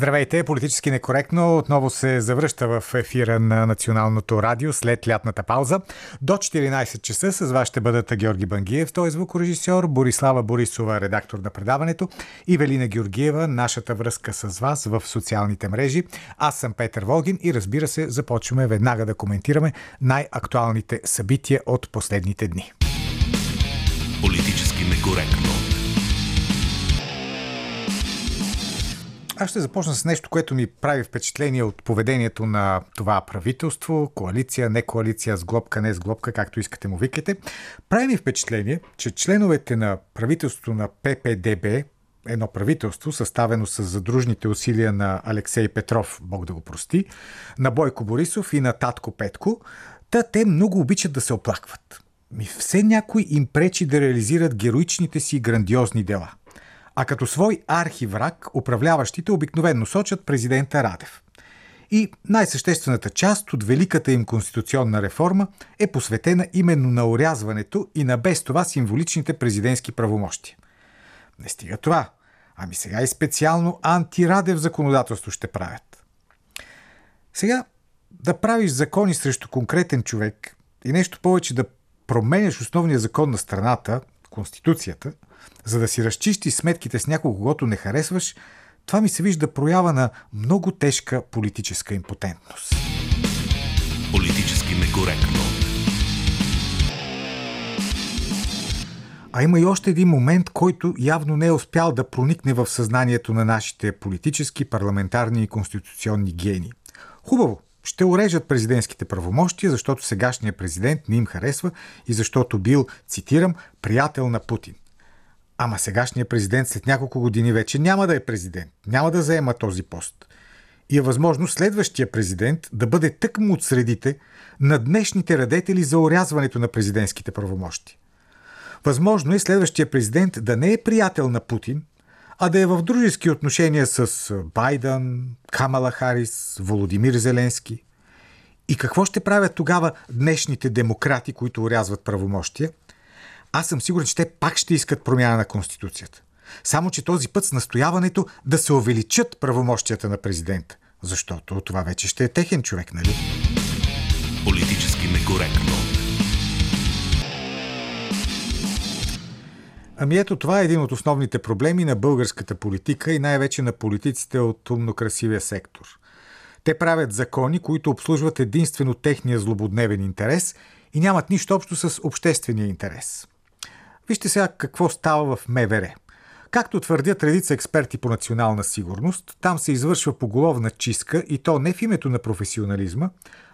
Здравейте, политически некоректно. Отново се завръща в ефира на Националното радио след лятната пауза. До 14 часа с вас ще бъдат Георги Бангиев, той е звукорежисьор, Борислава Борисова, редактор на предаването и Велина Георгиева, нашата връзка с вас в социалните мрежи. Аз съм Петър Волгин и разбира се, започваме веднага да коментираме най-актуалните събития от последните дни. Политически некоректно. Аз ще започна с нещо, което ми прави впечатление от поведението на това правителство, коалиция, не коалиция, с глобка, не с глобка, както искате му викате. Прави ми впечатление, че членовете на правителството на ППДБ, едно правителство, съставено с задружните усилия на Алексей Петров, Бог да го прости, на Бойко Борисов и на Татко Петко, та те много обичат да се оплакват. Ми все някой им пречи да реализират героичните си грандиозни дела – а като свой архивраг управляващите обикновенно сочат президента Радев. И най-съществената част от великата им конституционна реформа е посветена именно на урязването и на без това символичните президентски правомощия. Не стига това, ами сега и специално антирадев законодателство ще правят. Сега да правиш закони срещу конкретен човек и нещо повече да променяш основния закон на страната, Конституцията – за да си разчисти сметките с някого, когато не харесваш, това ми се вижда проява на много тежка политическа импотентност. Политически некоректно. А има и още един момент, който явно не е успял да проникне в съзнанието на нашите политически, парламентарни и конституционни гени. Хубаво, ще урежат президентските правомощия, защото сегашният президент не им харесва и защото бил, цитирам, приятел на Путин. Ама сегашният президент след няколко години вече няма да е президент, няма да заема този пост. И е възможно следващия президент да бъде тъкмо от средите на днешните радетели за урязването на президентските правомощи. Възможно е следващия президент да не е приятел на Путин, а да е в дружески отношения с Байден, Камала Харис, Володимир Зеленски. И какво ще правят тогава днешните демократи, които урязват правомощия – аз съм сигурен, че те пак ще искат промяна на Конституцията. Само, че този път с настояването да се увеличат правомощията на президента. Защото това вече ще е техен човек, нали? Политически некоректно. Ами ето това е един от основните проблеми на българската политика и най-вече на политиците от умно-красивия сектор. Те правят закони, които обслужват единствено техния злободневен интерес и нямат нищо общо с обществения интерес. Вижте сега какво става в МВР. Както твърдят редица експерти по национална сигурност, там се извършва поголовна чистка и то не в името на професионализма,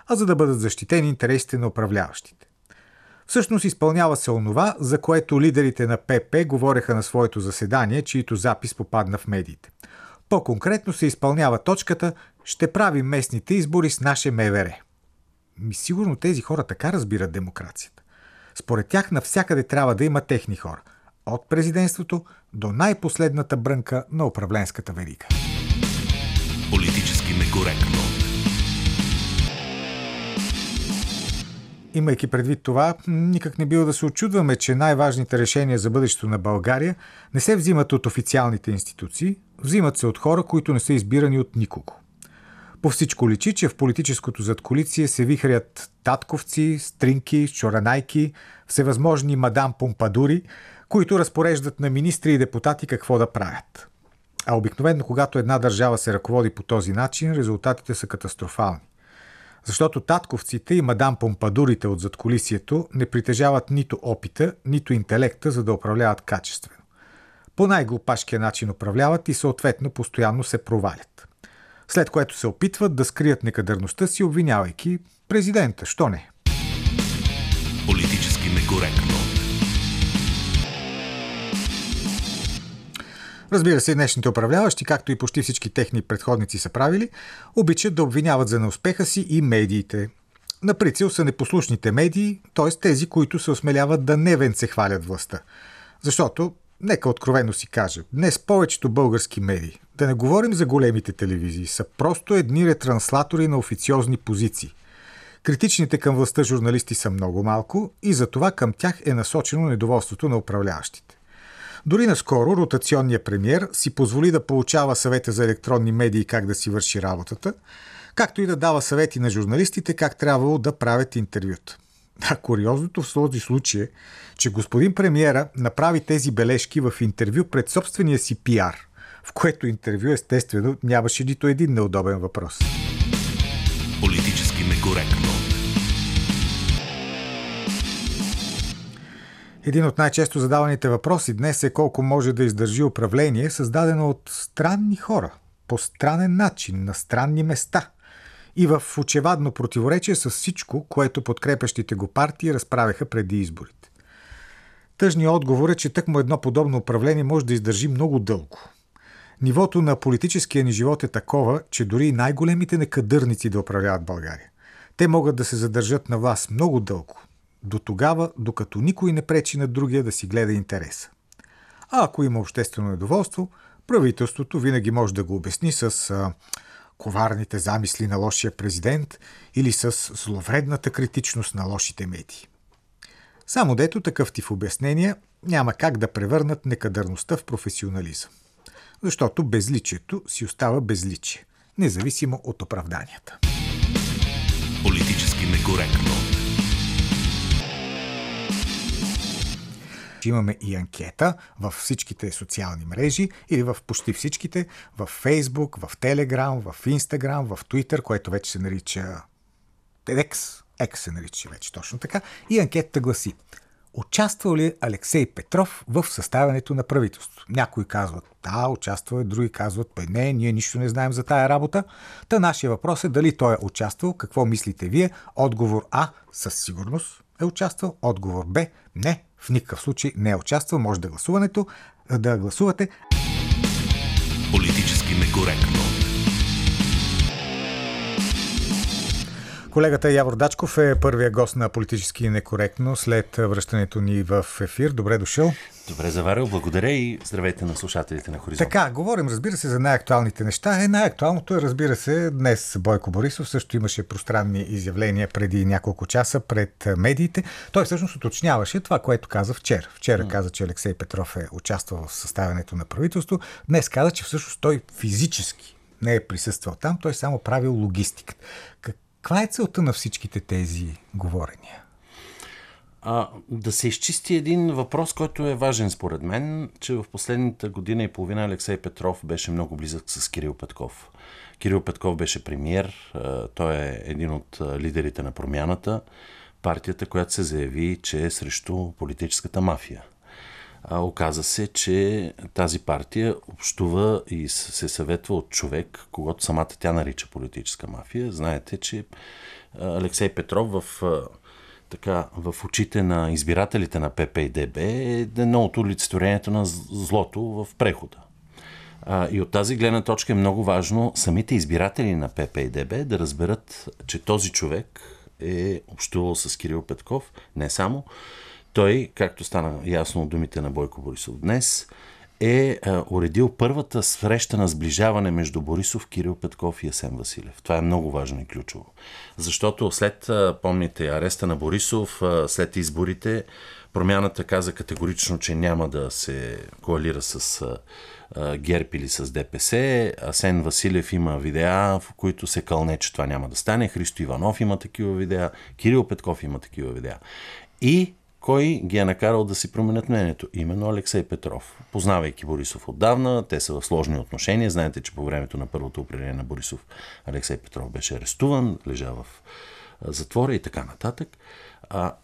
а за да бъдат защитени интересите на управляващите. Всъщност изпълнява се онова, за което лидерите на ПП говореха на своето заседание, чието запис попадна в медиите. По-конкретно се изпълнява точката «Ще правим местните избори с наше МВР». Сигурно тези хора така разбират демокрацията. Според тях навсякъде трябва да има техни хора. От президентството до най-последната брънка на управленската верига. Политически некоректно. Имайки предвид това, никак не било да се очудваме, че най-важните решения за бъдещето на България не се взимат от официалните институции, взимат се от хора, които не са избирани от никого. По всичко личи, че в политическото задколиция се вихрят татковци, стринки, чоранайки, всевъзможни мадам помпадури, които разпореждат на министри и депутати какво да правят. А обикновено, когато една държава се ръководи по този начин, резултатите са катастрофални. Защото татковците и мадам помпадурите от задколисието не притежават нито опита, нито интелекта, за да управляват качествено. По най-глупашкия начин управляват и съответно постоянно се провалят след което се опитват да скрият некадърността си, обвинявайки президента. Що не? Политически некоректно. Разбира се, днешните управляващи, както и почти всички техни предходници са правили, обичат да обвиняват за неуспеха си и медиите. На прицел са непослушните медии, т.е. тези, които се осмеляват да не венце хвалят властта. Защото Нека откровено си кажа, днес повечето български медии, да не говорим за големите телевизии, са просто едни ретранслатори на официозни позиции. Критичните към властта журналисти са много малко и за това към тях е насочено недоволството на управляващите. Дори наскоро ротационният премьер си позволи да получава съвета за електронни медии как да си върши работата, както и да дава съвети на журналистите как трябвало да правят интервюта. А куриозното в този случай е, че господин премиера направи тези бележки в интервю пред собствения си пиар, в което интервю естествено нямаше нито един неудобен въпрос. Политически некоректно. Един от най-често задаваните въпроси днес е колко може да издържи управление, създадено от странни хора, по странен начин, на странни места и в очевадно противоречие с всичко, което подкрепящите го партии разправяха преди изборите. Тъжният отговор е, че тъкмо едно подобно управление може да издържи много дълго. Нивото на политическия ни живот е такова, че дори най-големите некадърници да управляват България. Те могат да се задържат на власт много дълго, до тогава, докато никой не пречи на другия да си гледа интереса. А ако има обществено недоволство, правителството винаги може да го обясни с а, коварните замисли на лошия президент или с зловредната критичност на лошите медии. Само дето такъв тип обяснения няма как да превърнат некадърността в професионализъм. Защото безличието си остава безличие, независимо от оправданията. Политически некоректно. Имаме и анкета в всичките социални мрежи или в почти всичките, в Facebook, в Telegram, в Instagram, в Twitter, което вече се нарича TEDx, X се нарича вече точно така. И анкетата гласи Участвал ли Алексей Петров в съставянето на правителство? Някои казват да, участвал е, други казват бе не, ние нищо не знаем за тая работа. Та нашия въпрос е дали той е участвал, какво мислите вие? Отговор А със сигурност е участвал, отговор Б не, в никакъв случай не е участвал, може да гласуването, да гласувате. Политически некоректно. Колегата Явор Дачков е първия гост на Политически некоректно след връщането ни в ефир. Добре дошъл. Добре заварил, благодаря и здравейте на слушателите на Хоризонт. Така, говорим, разбира се, за най-актуалните неща. Е, най-актуалното е, разбира се, днес Бойко Борисов също имаше пространни изявления преди няколко часа пред медиите. Той всъщност уточняваше това, което каза вчера. Вчера mm. каза, че Алексей Петров е участвал в съставянето на правителство. Днес каза, че всъщност той физически не е присъствал там, той само правил логистиката. Каква е целта на всичките тези говорения? А, да се изчисти един въпрос, който е важен според мен, че в последната година и половина Алексей Петров беше много близък с Кирил Петков. Кирил Петков беше премьер, той е един от лидерите на промяната, партията, която се заяви, че е срещу политическата мафия – а, оказа се, че тази партия общува и се съветва от човек, когато самата тя нарича политическа мафия. Знаете, че Алексей Петров в така, в очите на избирателите на ПП и ДБ е едно от олицетворението на злото в прехода. И от тази гледна точка е много важно самите избиратели на ПП и ДБ да разберат, че този човек е общувал с Кирил Петков, не само, той, както стана ясно от думите на Бойко Борисов днес, е а, уредил първата среща на сближаване между Борисов, Кирил Петков и Асен Василев. Това е много важно и ключово. Защото след, а, помните, ареста на Борисов, а, след изборите, промяната каза категорично, че няма да се коалира с ГЕРБ или с ДПС. Асен Василев има видеа, в които се кълне, че това няма да стане. Христо Иванов има такива видеа. Кирил Петков има такива видеа. И кой ги е накарал да си променят мнението? Именно Алексей Петров. Познавайки Борисов отдавна, те са в сложни отношения. Знаете, че по времето на първото управление на Борисов Алексей Петров беше арестуван, лежа в затвора и така нататък. А,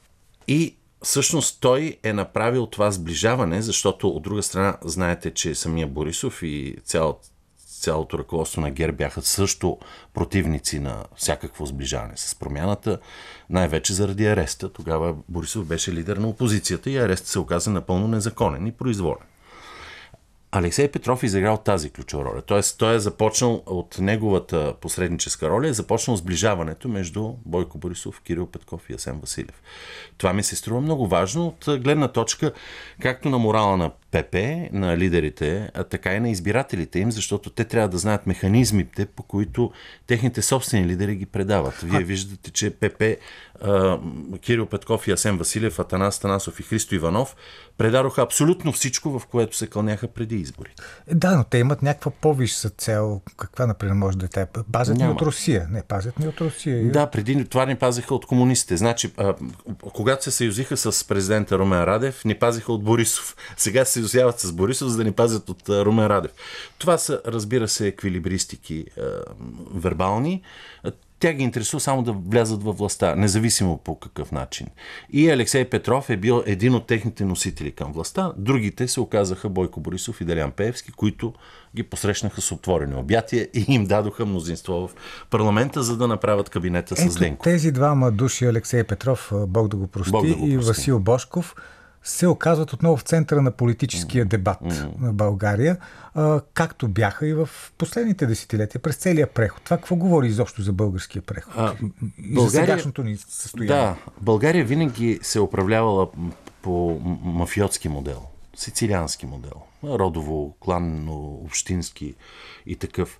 и всъщност той е направил това сближаване, защото от друга страна знаете, че самия Борисов и цялата цялото ръководство на ГЕРБ бяха също противници на всякакво сближаване с промяната, най-вече заради ареста. Тогава Борисов беше лидер на опозицията и арестът се оказа напълно незаконен и произволен. Алексей Петров изиграл тази ключова роля. Тоест, той е започнал от неговата посредническа роля, е започнал сближаването между Бойко Борисов, Кирил Петков и Асен Василев. Това ми се струва много важно от гледна точка както на морала на ПП, на лидерите, а така и на избирателите им, защото те трябва да знаят механизмите, по които техните собствени лидери ги предават. Вие виждате, че ПП Кирил Петков и Асен Василев, Атанас Танасов и Христо Иванов предадоха абсолютно всичко, в което се кълняха преди изборите. Да, но те имат някаква повисша цел. Каква, например, може да е? Пазят ни от Русия. Не, пазят ни от Русия. Да, преди това ни пазиха от комунистите. Значи, а, когато се съюзиха с президента Румен Радев, ни пазиха от Борисов. Сега се съюзяват с Борисов, за да ни пазят от а, Румен Радев. Това са, разбира се, еквилибристики а, вербални. Тя ги интересува само да влязат във властта, независимо по какъв начин. И Алексей Петров е бил един от техните носители към властта. Другите се оказаха Бойко Борисов и Делян Пеевски, които ги посрещнаха с отворени обятия и им дадоха мнозинство в парламента, за да направят кабинета с Ето, Денко. тези двама души, Алексей Петров, Бог да го прости, Бог да го и прости. Васил Бошков, се оказват отново в центъра на политическия дебат на България, а, както бяха и в последните десетилетия, през целия преход. Това какво говори изобщо за българския преход? А, и за сегашното ни състояние. Да, България винаги се е управлявала по мафиотски модел, сицилиански модел, родово, кланно, общински и такъв.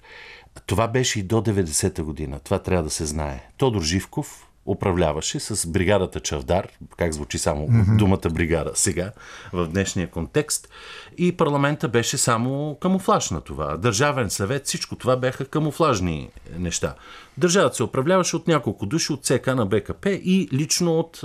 Това беше и до 90-та година. Това трябва да се знае. Тодор Живков управляваше с бригадата Чавдар, как звучи само mm-hmm. думата бригада сега, в днешния контекст, и парламента беше само камуфлаж на това. Държавен съвет, всичко това бяха камуфлажни неща. Държавата се управляваше от няколко души от ЦК на БКП и лично от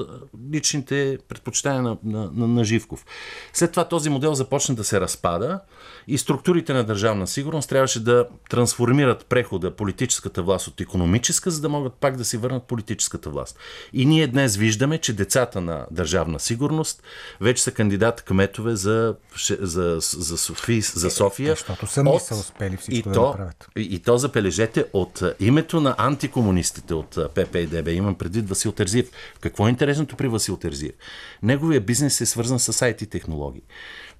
личните предпочитания на, на, на, на Живков. След това този модел започна да се разпада и структурите на държавна сигурност трябваше да трансформират прехода политическата власт от економическа, за да могат пак да си върнат политическата власт. И ние днес виждаме, че децата на държавна сигурност вече са кандидат кметове за, за, за, Софи, за София. защото сами са успели всичко и да то, направят. И, то, забележете, от името на антикомунистите от ПП и ДБ, имам предвид Васил Терзиев. Какво е интересното при Васил Терзиев? Неговия бизнес е свързан с IT технологии.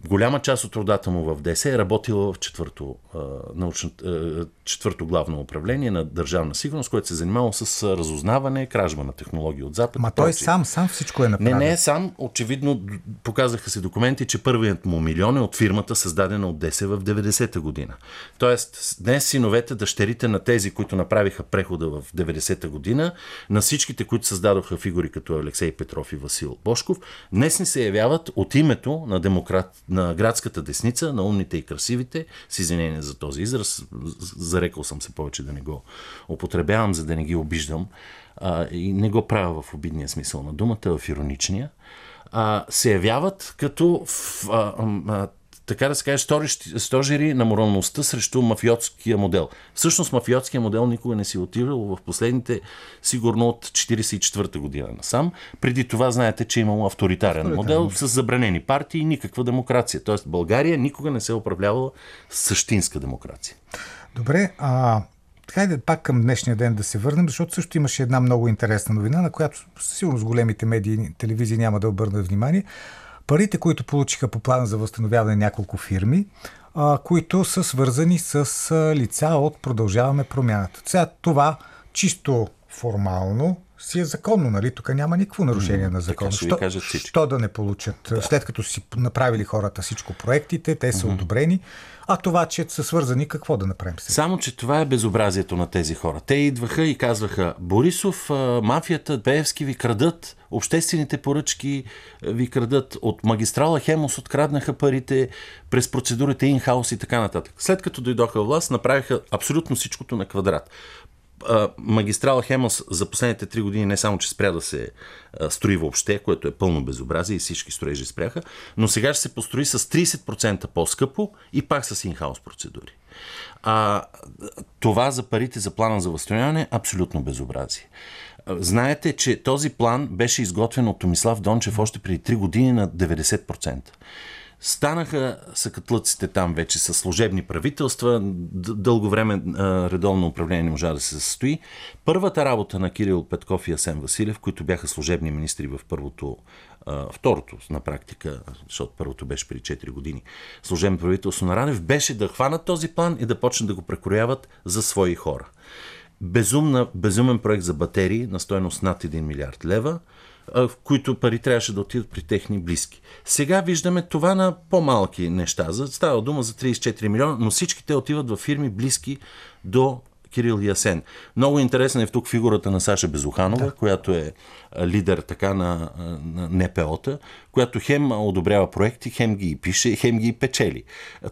Голяма част от родата му в ДС е работила в четвърто, а, научно, а, четвърто главно управление на държавна сигурност, което се е занимавало с разузнаване, кражба на технологии от Запад. Ма той прочие. сам, сам всичко е Не, направил. не е сам. Очевидно показаха се документи, че първият му милион е от фирмата, създадена от ДС в 90-та година. Тоест, днес синовете, дъщерите на тези, които направиха прехода в 90-та година, на всичките, които създадоха фигури като Алексей Петров и Васил Бошков, днес ни се явяват от името на, демократ, на градската десница, на умните и красивите, с извинение за този израз, зарекал съм се повече да не го употребявам, за да не ги обиждам а, и не го правя в обидния смисъл на думата, в ироничния, а, се явяват като в, а, а, така да се каже, стожери на моралността срещу мафиотския модел. Всъщност мафиотския модел никога не си е отивал в последните, сигурно от 44-та година насам. Преди това знаете, че е имало авторитарен модел с забранени партии и никаква демокрация. Тоест България никога не се е управлявала с същинска демокрация. Добре, а хайде пак към днешния ден да се върнем, защото също имаше една много интересна новина, на която със сигурност големите медии, телевизии няма да обърнат внимание. Парите, които получиха по плана за възстановяване няколко фирми, които са свързани с лица от Продължаваме промяната. Сега това чисто формално си е законно, нали? Тук няма никакво нарушение на закона. ще ви Що- кажат всички. Що да не получат, след като си направили хората всичко проектите, те са одобрени, а това, че са свързани, какво да направим сега? Само, че това е безобразието на тези хора. Те идваха и казваха, Борисов, мафията, Беевски ви крадат, обществените поръчки ви крадат, от магистрала Хемос откраднаха парите, през процедурите инхаус и така нататък. След като дойдоха във власт, направиха абсолютно всичкото на квадрат. А, магистрала Хемос за последните три години не само, че спря да се строи въобще, което е пълно безобразие и всички строежи спряха, но сега ще се построи с 30% по-скъпо и пак с инхаус процедури. А, това за парите за плана за възстановяване е абсолютно безобразие. Знаете, че този план беше изготвен от Томислав Дончев още преди 3 години на 90%. Станаха съкатлъците там вече с служебни правителства. Дълго време редовно управление не можа да се състои. Първата работа на Кирил Петков и Асен Василев, които бяха служебни министри в първото, второто на практика, защото първото беше при 4 години, служебно правителство на Ранев, беше да хванат този план и да почнат да го прекрояват за свои хора. Безумна, безумен проект за батерии на стоеност над 1 милиард лева, в които пари трябваше да отидат при техни близки. Сега виждаме това на по-малки неща. Става дума за 34 милиона, но всички те отиват в фирми близки до Кирил и Асен. Много интересна е в тук фигурата на Саша Безуханова, да. която е лидер така на, на НПО-та, която хем одобрява проекти, хем ги пише, хем ги печели.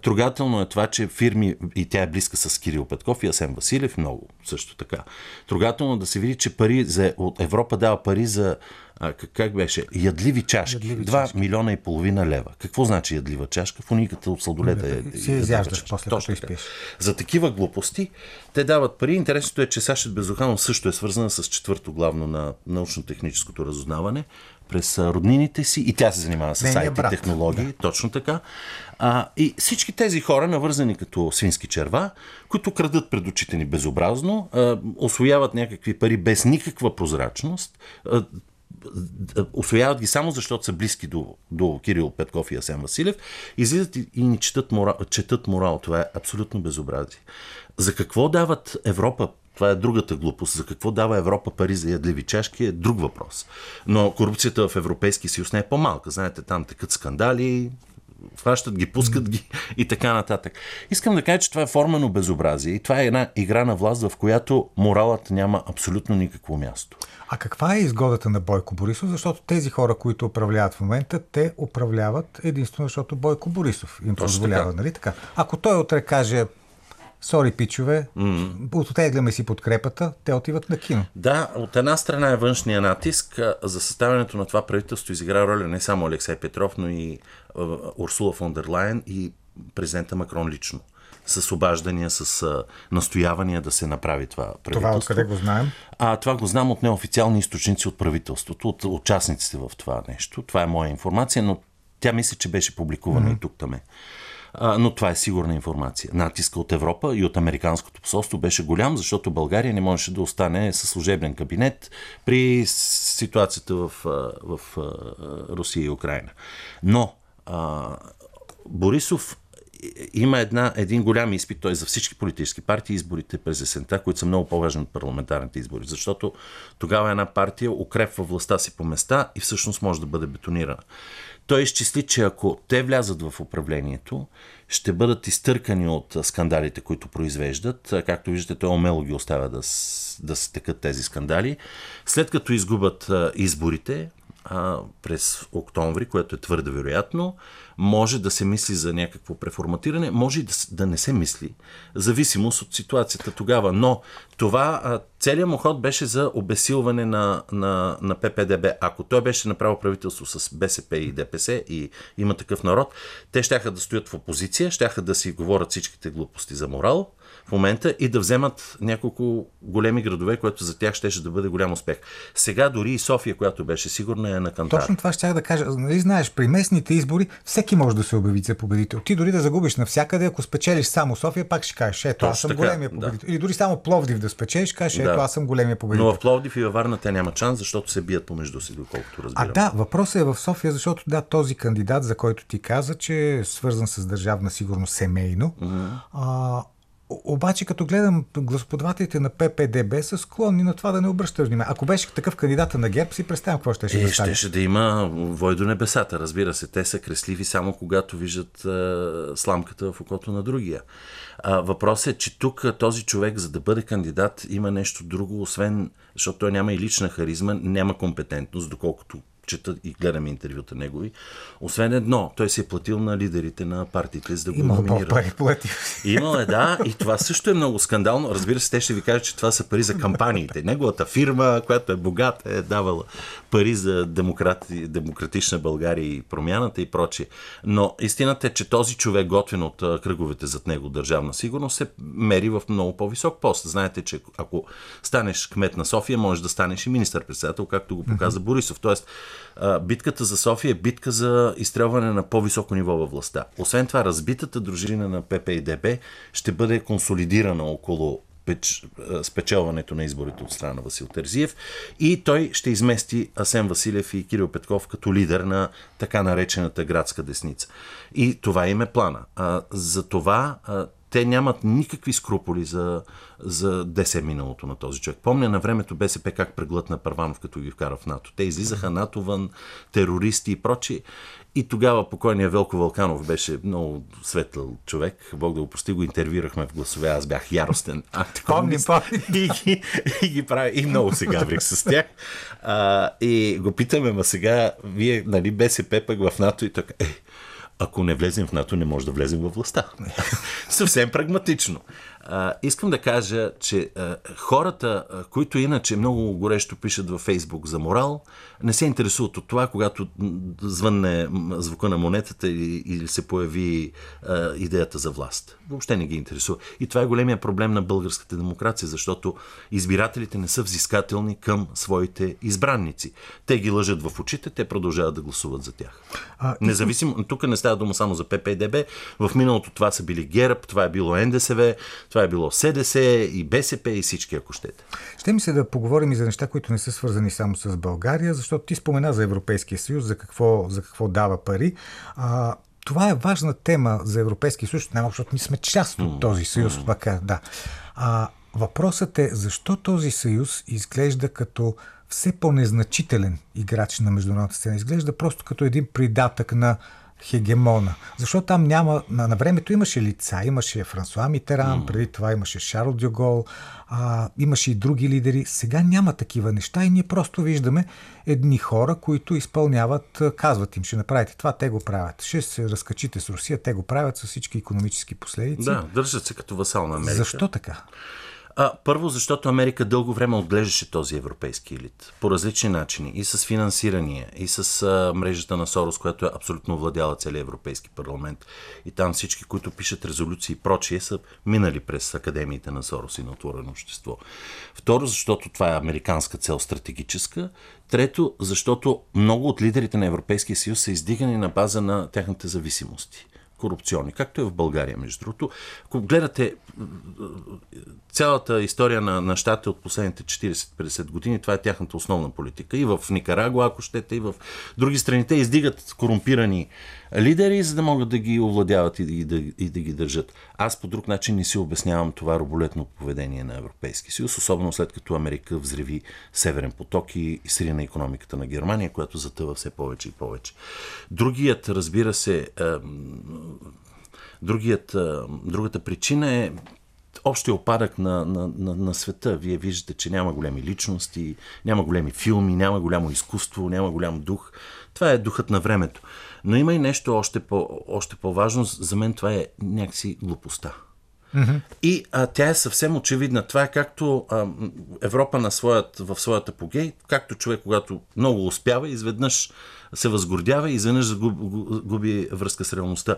Трогателно е това, че фирми, и тя е близка с Кирил Петков и Асен Василев, много също така. Трогателно да се види, че пари за, от Европа дава пари за а, как беше? Ядливи чашки. Ядливи 2 чашки. милиона и половина лева. Какво значи ядлива чашка? В униката от сладолета е. Си изяждаш после, Точно изпиеш. За такива глупости те дават пари. Интересното е, че Сашет Безуханов също е свързана с четвърто главно на научно-техническото разузнаване през роднините си и тя се занимава с IT технологии, да. точно така. А, и всички тези хора, навързани като свински черва, които крадат пред очите ни безобразно, а, освояват някакви пари без никаква прозрачност, а, освояват ги само защото са близки до, до Кирил Петков и Асен Василев, излизат и, и ни четат морал, четат морал. Това е абсолютно безобразие. За какво дават Европа това е другата глупост. За какво дава Европа пари за ядливи чашки е друг въпрос. Но корупцията в Европейския съюз не е по-малка. Знаете, там текат скандали, хващат ги, пускат ги и така нататък. Искам да кажа, че това е формено безобразие и това е една игра на власт, в която моралът няма абсолютно никакво място. А каква е изгодата на Бойко Борисов? Защото тези хора, които управляват в момента, те управляват единствено, защото Бойко Борисов им позволява, нали така? Ако той утре каже Сори, пичове, mm-hmm. отегляме си подкрепата, те отиват на кино. Да, от една страна е външния натиск. За съставянето на това правителство изигра роля не само Алексей Петров, но и Урсула фон дер Лайен и президента Макрон лично с обаждания, с настоявания да се направи това правителство. Това откъде го знаем? А, това го знам от неофициални източници от правителството, от участниците в това нещо. Това е моя информация, но тя мисля, че беше публикувана mm-hmm. и тук там е. Но това е сигурна информация. Натиска от Европа и от Американското посолство беше голям, защото България не можеше да остане със служебен кабинет при ситуацията в, в, в Русия и Украина. Но а, Борисов има една, един голям изпит, той за всички политически партии, изборите през есента, които са много по-важни от парламентарните избори, защото тогава една партия укрепва властта си по места и всъщност може да бъде бетонирана. Той изчисли, че ако те влязат в управлението, ще бъдат изтъркани от скандалите, които произвеждат. Както виждате, той умело ги оставя да, да се текат тези скандали. След като изгубят изборите, а, през октомври, което е твърде вероятно. Може да се мисли за някакво преформатиране, може и да, да не се мисли. Зависимост от ситуацията тогава. Но това, а, целият му ход беше за обесилване на, на, на ППДБ. Ако той беше направил правителство с БСП и ДПС и има такъв народ, те щяха да стоят в опозиция, щяха да си говорят всичките глупости за морал, в момента и да вземат няколко големи градове, което за тях щеше да бъде голям успех. Сега дори и София, която беше сигурна, е на кантар. Точно това ще да кажа. Нали знаеш, при местните избори всеки може да се обяви за победител. Ти дори да загубиш навсякъде, ако спечелиш само София, пак ще кажеш, ето, аз съм така, големия победител. Да. Или дори само Пловдив да спечелиш, кажеш, ето, да. аз съм големия победител. Но в Пловдив и във Варна те няма шанс, защото се бият помежду си, доколкото разбирам. А да, въпросът е в София, защото да, този кандидат, за който ти каза, че е свързан с държавна сигурност семейно, mm-hmm. а, обаче, като гледам гласоподавателите на ППДБ са склонни на това да не обръщаш внимание. Ако беше такъв кандидата на ГЕП, си представям какво ще, ще е, да стане. Щеше да има вой до небесата, разбира се. Те са кресливи само когато виждат а, сламката в окото на другия. А, въпросът е, че тук този човек, за да бъде кандидат, има нещо друго, освен, защото той няма и лична харизма, няма компетентност, доколкото чета и гледаме интервюта негови. Освен едно, той се е платил на лидерите на партиите, за да го Имал номинират. пари платил. Имал е, да, и това също е много скандално. Разбира се, те ще ви кажат, че това са пари за кампаниите. Неговата фирма, която е богата, е давала пари за демократи, демократична България и промяната и прочие. Но истината е, че този човек, готвен от кръговете зад него държавна сигурност, се мери в много по-висок пост. Знаете, че ако станеш кмет на София, можеш да станеш и министър-председател, както го показа mm-hmm. Борисов. Тоест, битката за София е битка за изстрелване на по-високо ниво във властта. Освен това, разбитата дружина на ПП и ДБ ще бъде консолидирана около печ, спечелването на изборите от страна на Васил Терзиев и той ще измести Асен Василев и Кирил Петков като лидер на така наречената градска десница. И това им е плана. А, за това а, те нямат никакви скруполи за, за 10 миналото на този човек. Помня на времето БСП как преглътна Първанов, като ги вкара в НАТО. Те излизаха НАТО вън, терористи и прочи. И тогава покойният Велко Вълканов беше много светъл човек. Бог да го прости, го интервюрахме в гласове. Аз бях яростен Помни, помни. И ги, и ги прави. И много се гаврих с тях. А, и го питаме, ма сега, вие, нали, БСП пък в НАТО и така. Е, ако не влезем в НАТО, не може да влезем във властта. Съвсем прагматично. А, искам да кажа, че а, хората, а, които иначе много горещо пишат във Фейсбук за морал, не се интересуват от това, когато звънне звука на монетата или, или се появи а, идеята за власт. Въобще не ги интересува. И това е големия проблем на българската демокрация, защото избирателите не са взискателни към своите избранници. Те ги лъжат в очите, те продължават да гласуват за тях. А, Независимо, тук не става дума само за ППДБ. В миналото това са били ГЕРБ, това е било НДСВ, това е било СДС и БСП и всички, ако щете. Ще ми се да поговорим и за неща, които не са свързани само с България, защото ти спомена за Европейския съюз, за какво, за какво дава пари. А, това е важна тема за Европейския съюз, защото ние сме част от този съюз. Mm. да. А, въпросът е защо този съюз изглежда като все по-незначителен играч на международната сцена. Изглежда просто като един придатък на хегемона. Защото там няма... На, на времето имаше лица. Имаше Франсуа Митеран, mm. преди това имаше Шарл Дюгол, а, имаше и други лидери. Сега няма такива неща и ние просто виждаме едни хора, които изпълняват, казват им, ще направите това, те го правят. Ще се разкачите с Русия, те го правят с всички економически последици. Да, държат се като васал на Америка. Защо така? А, първо, защото Америка дълго време отглеждаше този европейски елит по различни начини. И с финансиране, и с а, мрежата на Сорос, която е абсолютно владяла целия Европейски парламент. И там всички, които пишат резолюции и прочие, са минали през академиите на Сорос и на отворено общество. Второ, защото това е американска цел стратегическа. Трето, защото много от лидерите на Европейския съюз са издигани на база на тяхните зависимости корупционни, както е в България, между другото. Ако гледате цялата история на, на щата от последните 40-50 години, това е тяхната основна политика. И в Никарагуа, ако щете, и в други страни. Те издигат корумпирани лидери, за да могат да ги овладяват и да, и да, и да ги държат. Аз по друг начин не си обяснявам това роболетно поведение на Европейски съюз, особено след като Америка взреви Северен поток и срина економиката на Германия, която затъва все повече и повече. Другият, разбира се, другият, другата причина е общия опадък на, на, на, на света. Вие виждате, че няма големи личности, няма големи филми, няма голямо изкуство, няма голям дух. Това е духът на времето. Но има и нещо още, по, още по-важно. За мен това е някакси глупостта. Mm-hmm. И а, тя е съвсем очевидна. Това е както а, Европа на своят, в своята погей, както човек, когато много успява, изведнъж се възгордява и изведнъж губи връзка с реалността.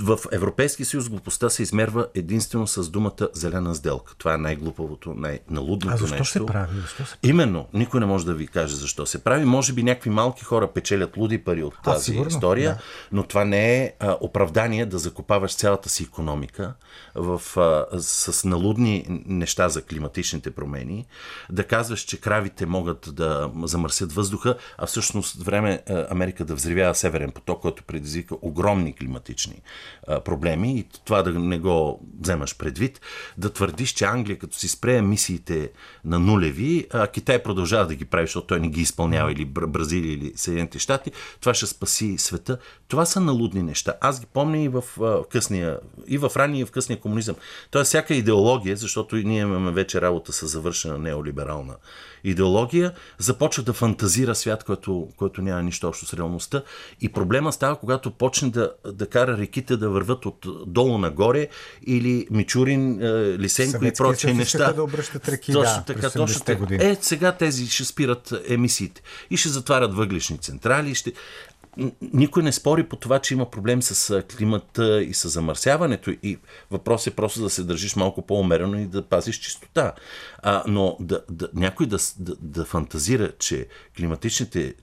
В Европейски съюз глупостта се измерва единствено с думата зелена сделка. Това е най-глупавото, най-налудното нещо. А защо нещо. се прави? Защо се прави? Именно. Никой не може да ви каже защо се прави. Може би някакви малки хора печелят луди пари от тази а, сигурно, история, да. но това не е а, оправдание да закопаваш цялата си економика в, а, с налудни неща за климатичните промени, да казваш, че кравите могат да замърсят въздуха, а всъщност време Америка да взривява Северен поток, който предизвика огромни климатични проблеми и това да не го вземаш предвид, да твърдиш, че Англия като си спре емисиите на нулеви, а Китай продължава да ги прави, защото той не ги изпълнява или Бразилия или Съединените щати, това ще спаси света. Това са налудни неща. Аз ги помня и в късния, и в ранния и в късния комунизъм. Тоест всяка идеология, защото ние имаме вече работа с завършена неолиберална идеология, започва да фантазира свят, който, който няма нищо общо с реалността. И проблема става, когато почне да, да кара реките да върват от долу нагоре или Мичурин, е, Лисенко и прочие неща. да обръщат реки, точно да, така, точно така. Е, сега тези ще спират емисиите и ще затварят въглишни централи. Ще никой не спори по това, че има проблем с климата и с замърсяването. И въпрос е просто да се държиш малко по-умерено и да пазиш чистота. А, но да, да, някой да, да, да фантазира, че климатичните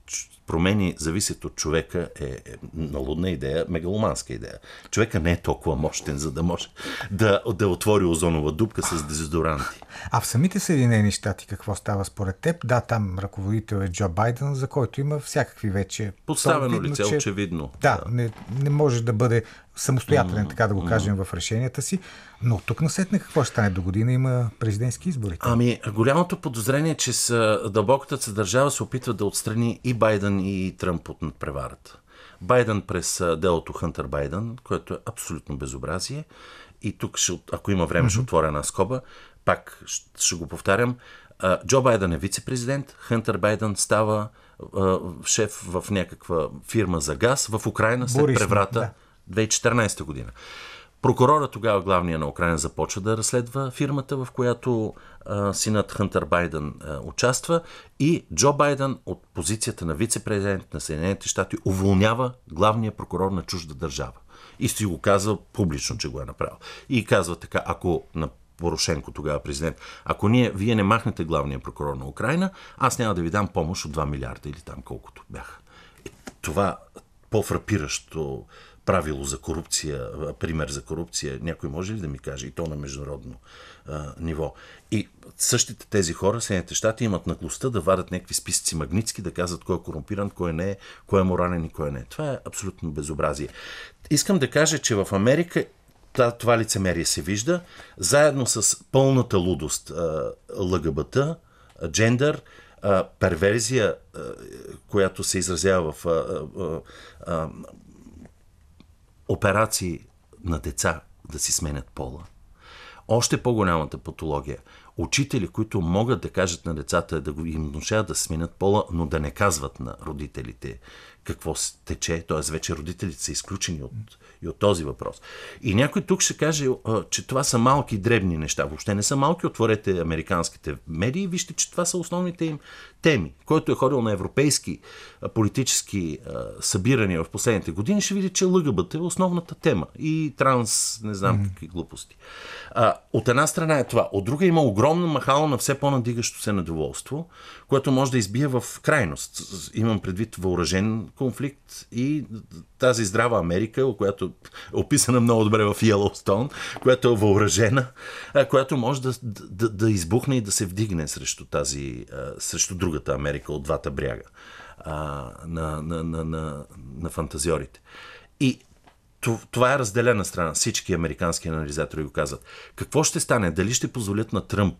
промени зависят от човека е, е налудна идея, мегаломанска идея. Човека не е толкова мощен, за да може да, да отвори озонова дупка с дезодоранти. А в самите Съединени щати какво става според теб? Да, там ръководител е Джо Байден, за който има всякакви вече... Подставено лице, че, очевидно. Да, да. Не, не може да бъде самостоятелен, така да го кажем, в решенията си. Но тук насетне какво ще стане до година? Има президентски избори. Ами, голямото подозрение е, че с дълбоката държава се опитва да отстрани и Байден и Тръмп от надпреварата. Байден през делото Хънтър Байден, което е абсолютно безобразие. И тук, ще, ако има време, mm-hmm. ще отворя една скоба. Пак ще го повтарям. Джо Байден е вице-президент, Хънтър Байден става шеф в някаква фирма за газ в Украина след Борис, преврата да. 2014 година. Прокурора тогава, главния на Украина, започва да разследва фирмата, в която а, синът Хънтър Байден а, участва и Джо Байден от позицията на вице-президент на Съединените щати уволнява главния прокурор на чужда държава. И си го казва публично, че го е направил. И казва така, ако на Порошенко, тогава президент, ако ние, вие не махнете главния прокурор на Украина, аз няма да ви дам помощ от 2 милиарда или там колкото бяха. И това по-фрапиращо правило за корупция, пример за корупция, някой може ли да ми каже и то на международно а, ниво? И същите тези хора, Съединените щати, имат наглостта да вадат някакви списъци магнитски, да казват кой е корумпиран, кой не е, кой е морален и кой не е. Това е абсолютно безобразие. Искам да кажа, че в Америка това лицемерие се вижда, заедно с пълната лудост ЛГБТ, джендър, перверзия, която се изразява в операции на деца да си сменят пола. Още по-голямата патология. Учители, които могат да кажат на децата да го им внушават да сменят пола, но да не казват на родителите какво тече, т.е. вече родителите са изключени от, и от този въпрос. И някой тук ще каже, че това са малки, дребни неща. Въобще не са малки. Отворете американските медии и вижте, че това са основните им теми. Който е ходил на европейски политически събирания в последните години, ще види, че ЛГБТ е основната тема. И транс, не знам mm-hmm. какви глупости. А, от една страна е това. От друга има огромно махало на все по-надигащо се недоволство, което може да избие в крайност. Имам предвид въоръжен конфликт и тази здрава Америка, която е описана много добре в Йеллоустон, която е въоръжена, която може да, да, да избухне и да се вдигне срещу тази, срещу другата Америка от двата бряга на, на, на, на, на фантазиорите. И това е разделена страна. Всички американски анализатори го казват. Какво ще стане? Дали ще позволят на Тръмп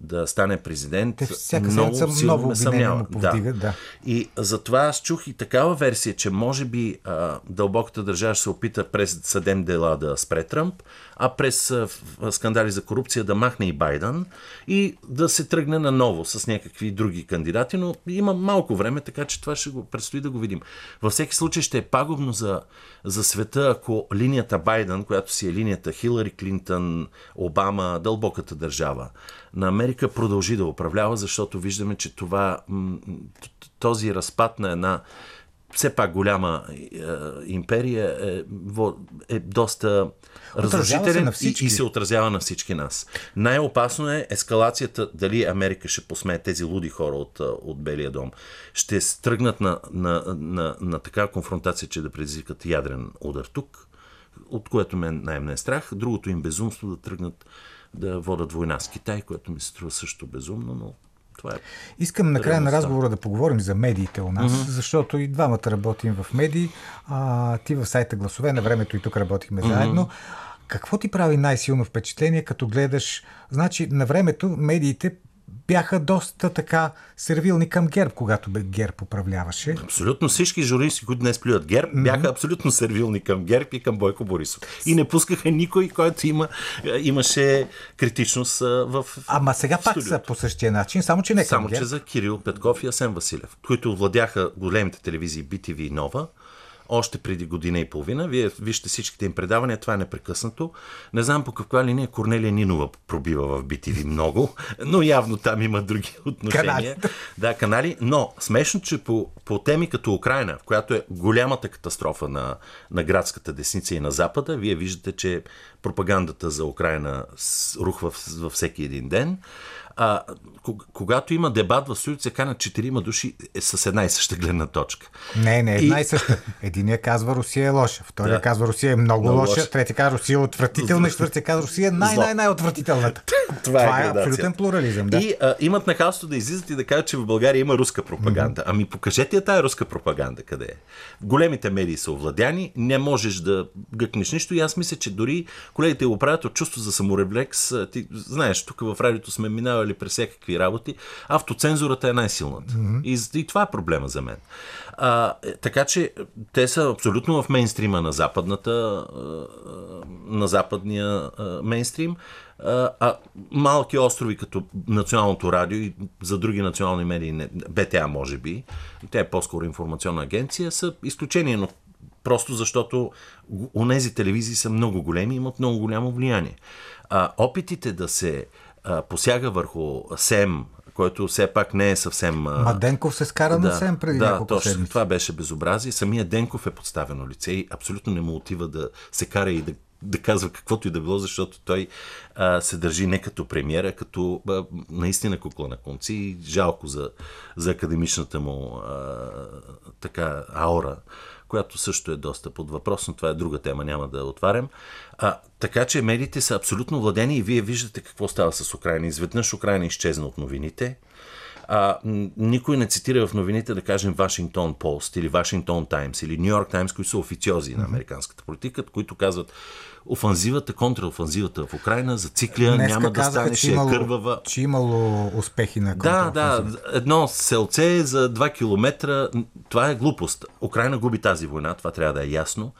да стане президент. Те всяка много силно много ме съмнява. Да. да. И затова аз чух и такава версия, че може би а, дълбоката държава ще се опита през съдем дела да спре Тръмп, а през а, скандали за корупция да махне и Байден и да се тръгне наново с някакви други кандидати, но има малко време, така че това ще го предстои да го видим. Във всеки случай ще е пагубно за, за света, ако линията Байден, която си е линията Хилари Клинтън, Обама, дълбоката държава, на Америка продължи да управлява, защото виждаме, че това, този разпад на една все пак голяма е, империя е, е доста разрушителен и, и се отразява на всички нас. Най-опасно е ескалацията, дали Америка ще посмее тези луди хора от, от Белия дом, ще стръгнат на, на, на, на такава конфронтация, че да предизвикат ядрен удар тук, от което мен най-ме е страх. Другото им безумство да тръгнат да водят война с Китай, което ми се струва също безумно, но това е. Искам накрая на разговора да поговорим за медиите у нас, mm-hmm. защото и двамата работим в медии. А, ти в сайта Гласове, на времето и тук работихме mm-hmm. заедно. Какво ти прави най-силно впечатление, като гледаш? Значи, на времето медиите бяха доста така сервилни към ГЕРБ, когато ГЕРБ управляваше. Абсолютно всички журналисти, които днес плюят ГЕРБ, бяха абсолютно сервилни към ГЕРБ и към Бойко Борисов. И не пускаха никой, който има, имаше критичност в. Ама сега пак са по същия начин, само че не към Само ГЕРБ. че за Кирил Петков и Асен Василев, които владяха големите телевизии BTV и Нова още преди година и половина. Вие вижте всичките им предавания, това е непрекъснато. Не знам по каква линия Корнелия Нинова пробива в BTV много, но явно там има други отношения. Канали. Да, канали. Но смешно, че по, по теми като Украина, в която е голямата катастрофа на, на градската десница и на Запада, вие виждате, че пропагандата за Украина рухва във всеки един ден. А, когато има дебат в студиото, се канат четирима души е с една и съща гледна точка. Не, не, една и, и съща. Единия казва Русия е лоша, втория да. казва Русия е много, много лоша, лоша. третия казва Русия е отвратителна и четвъртия казва Русия е най-най-най-отвратителната. Това, Това е, е абсолютен плурализъм. Да. И а, имат нахалство да излизат и да кажат, че в България има руска пропаганда. Mm-hmm. Ами покажете я тая руска пропаганда къде е. Големите медии са овладяни, не можеш да гъкнеш нищо и аз мисля, че дори колегите го правят от чувство за саморефлекс. Ти знаеш, тук в радиото сме минавали през всякакви работи. Автоцензурата е най-силната. Mm-hmm. И, и това е проблема за мен. А, е, така че те са абсолютно в мейнстрима на западната, на западния мейнстрим. А малки острови като Националното радио и за други национални медии, БТА може би, тя е по-скоро информационна агенция, са изключение, но просто защото онези телевизии са много големи и имат много голямо влияние. А, опитите да се посяга върху СЕМ, който все пак не е съвсем... Маденков се скара да, на СЕМ преди да, няколко точно, седмици. това беше безобразие. Самия Денков е подставено лице и абсолютно не му отива да се кара и да да казва каквото и да било, защото той а, се държи не като премиера, като а, наистина кукла на конци. Жалко за, за академичната му а, така аура, която също е доста под въпрос, но това е друга тема, няма да отварям. А, така че медиите са абсолютно владени и вие виждате какво става с Украина. Изведнъж Украина изчезна от новините. А, никой не цитира в новините, да кажем, Вашингтон Пост или Вашингтон Таймс или Нью Йорк Таймс, които са официози на американската политика, които казват офанзивата, контраофанзивата в Украина зацикля, Днеска няма да стане, ще е кървава. Че имало успехи на Да, да, едно селце за 2 км, това е глупост. Украина губи тази война, това трябва да е ясно.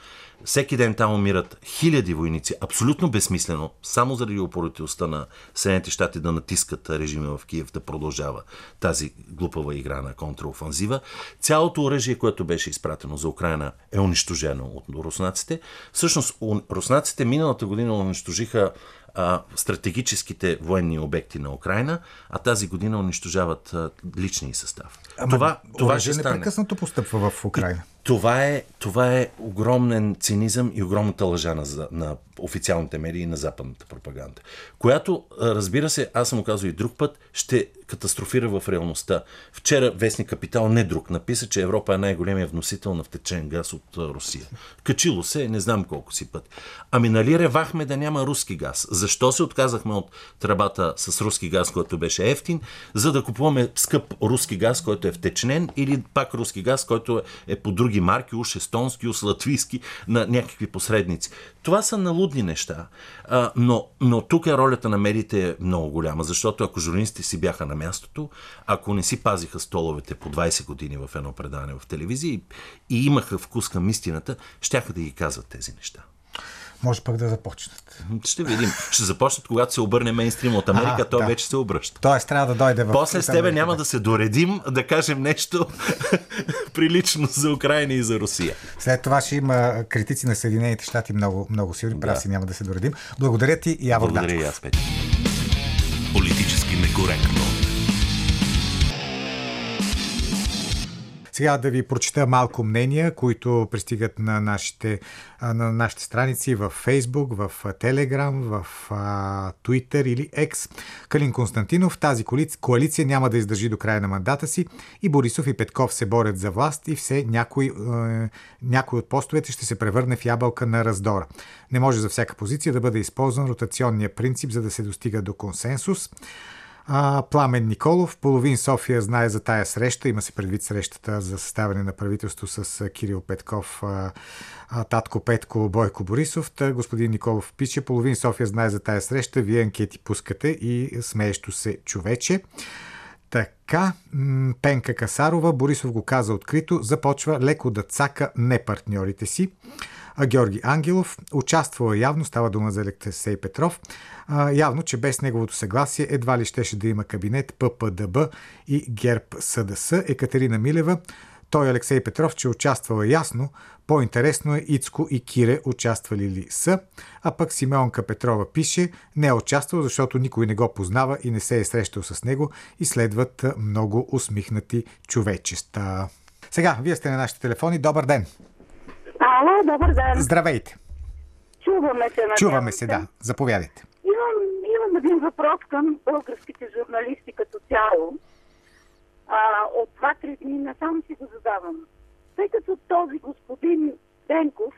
Всеки ден там умират хиляди войници, абсолютно безсмислено, само заради упорителността на Съединените щати да натискат режима в Киев да продължава тази глупава игра на контраофанзива. Цялото оръжие, което беше изпратено за Украина, е унищожено от руснаците. Всъщност, руснаците миналата година унищожиха а, стратегическите военни обекти на Украина, а тази година унищожават а, личния състав. Ама, това това ще стане. непрекъснато постъпва в Украина. И това е, това е огромен цинизъм и огромната лъжа на, на официалните медии и на западната пропаганда, която, разбира се, аз съм казал и друг път, ще катастрофира в реалността. Вчера Вестник Капитал, не друг, написа, че Европа е най-големия вносител на втечен газ от Русия. Качило се, не знам колко си път. Ами нали ревахме да няма руски газ? Защо се отказахме от тръбата с руски газ, който беше ефтин, за да купуваме скъп руски газ, който е втечнен, или пак руски газ, който е по други марки, уж естонски, уж латвийски, на някакви посредници. Това са налудни неща. А, но, но тук е ролята на медиите е много голяма, защото ако журналистите си бяха на мястото, ако не си пазиха столовете по 20 години в едно предаване в телевизия и, и имаха вкус към истината, щяха да ги казват тези неща може пък да започнат. Ще видим. Ще започнат, когато се обърне мейнстрим от Америка, а, то да. вече се обръща. Тоест трябва да дойде в После с тебе няма да се доредим да кажем нещо прилично за Украина и за Русия. След това ще има критици на Съединените щати много, много силни. Да. Прави няма да се доредим. Благодаря ти, Явор Благодаря и аз, Петя. Политически некоректно. Сега да ви прочита малко мнения, които пристигат на нашите, на нашите страници в Facebook, в Telegram, в Twitter или X. Калин Константинов, тази коалиция няма да издържи до края на мандата си и Борисов и Петков се борят за власт и все някой, някой от постовете ще се превърне в ябълка на раздора. Не може за всяка позиция да бъде използван ротационния принцип, за да се достига до консенсус. А, Пламен Николов, половин София знае за тая среща. Има се предвид срещата за съставяне на правителство с Кирил Петков, Татко Петко, Бойко Борисов. Та, господин Николов пише, половин София знае за тая среща. Вие анкети пускате и смеещо се човече. Така, Пенка Касарова, Борисов го каза открито, започва леко да цака не партньорите си. А Георги Ангелов участвал явно, става дума за Електесей Петров, а, явно, че без неговото съгласие едва ли щеше да има кабинет ППДБ и ГЕРБ СДС. Екатерина Милева, той Алексей Петров, че участвала ясно, по-интересно е Ицко и Кире участвали ли са, а пък Симеонка Петрова пише, не е участвал, защото никой не го познава и не се е срещал с него и следват много усмихнати човечеста. Сега, вие сте на нашите телефони. Добър ден! Ало, добър ден! Здравейте! Чуваме се. Чуваме се, да. Заповядайте. Имам Имам един въпрос към българските журналисти като цяло. А, от 2-3 дни насам си го задавам. Тъй като този господин Денков,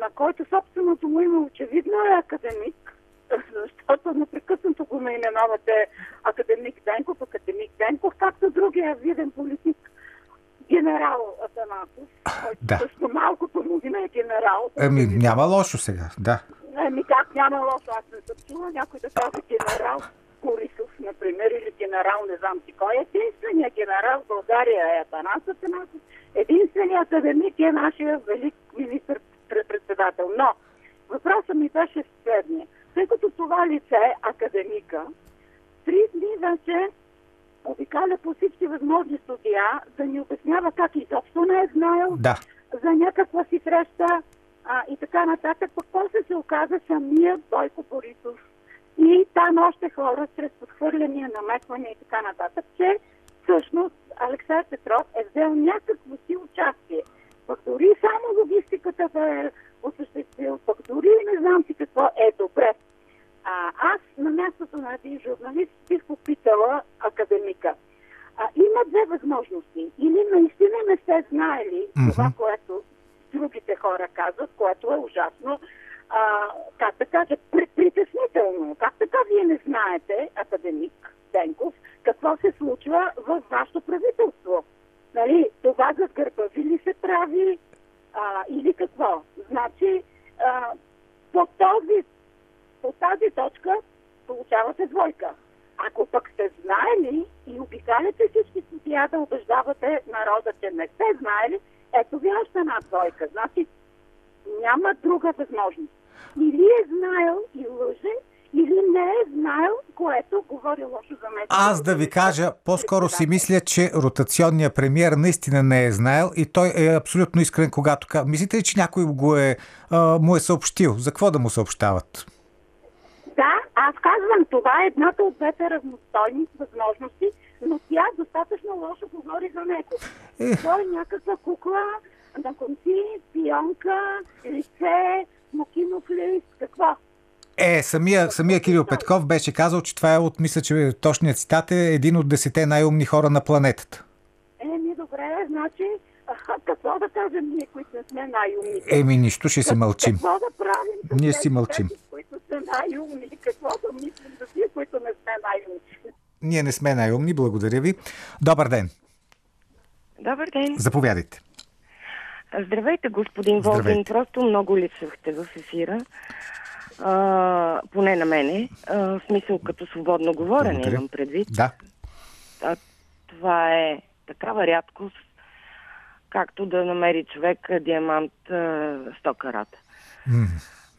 на който собственото му име очевидно е академик, защото непрекъснато го наименувате академик Денков, академик Денков, както другия виден политик генерал Атанасов, който да. също малкото му име е генерал. Ами, няма лошо сега, да. Ами как няма лошо, аз не съм чула някой да каже генерал Борисов, например, или генерал не знам си кой. Единственият генерал в България е Атанас Атанасов. Единственият академик е нашия велик министр председател. Но въпросът ми беше следния. Тъй като това лице е академика, три дни вече обикаля по всички възможни студия да ни обяснява как изобщо не е знаел Да. за някаква си среща а, и така нататък. Пък после се оказа самия Бойко Борисов и там още хора чрез подхвърляния, намесвания и така нататък, че всъщност Алексей Петров е взел някакво си участие. Пък дори само логистиката да е осъществил, пък дори не знам си какво е добре. А, аз на мястото на един журналист бих попитала академика. А, има две възможности. Или наистина не сте знаели Мгм. това, което другите хора казват, което е ужасно, а, как да кажа, при- притеснително. Как така вие не знаете, академик Денков, какво се случва в вашето правителство? Нали, това за гърба ви ли се прави а, или какво? Значи, а, по, този, по тази точка получавате двойка. Ако пък сте знаели и обикаляте всички студия да убеждавате народа, че не сте знаели, ето ви още една двойка. Значи няма друга възможност. Или е знаел и лъже, или не е знаел, което говори лошо за мен. Аз да ви кажа, по-скоро си мисля, че ротационният премьер наистина не е знаел и той е абсолютно искрен, когато казва. Мислите ли, че някой го е, а, му е съобщил? За какво да му съобщават? Да, аз казвам, това е едната от двете равностойни възможности, но тя достатъчно лошо говори за него. Е. Той е някаква кукла на конци, пионка, лице, смокинов лист, какво? Е, самия, самия Кирил Петков беше казал, че това е от, мисля, че точният цитат е един от десете най-умни хора на планетата. Еми, добре, значи, какво да кажем ние, които не сме най-умни? Еми, нищо, ще си мълчим. Какво да правим? Ние си мълчим. тези, които са най-умни? Какво да мислим за тия, които не сме най-умни? Ние не сме най-умни, благодаря ви. Добър ден, Добър ден. заповядайте. Здравейте, господин Волгин. Просто много липсвахте в ефира. А, поне на мене. А, в смисъл като свободно говорене Благодаря. имам предвид. Да, А, това е такава рядкост, както да намери човек диамант а, 100 карата.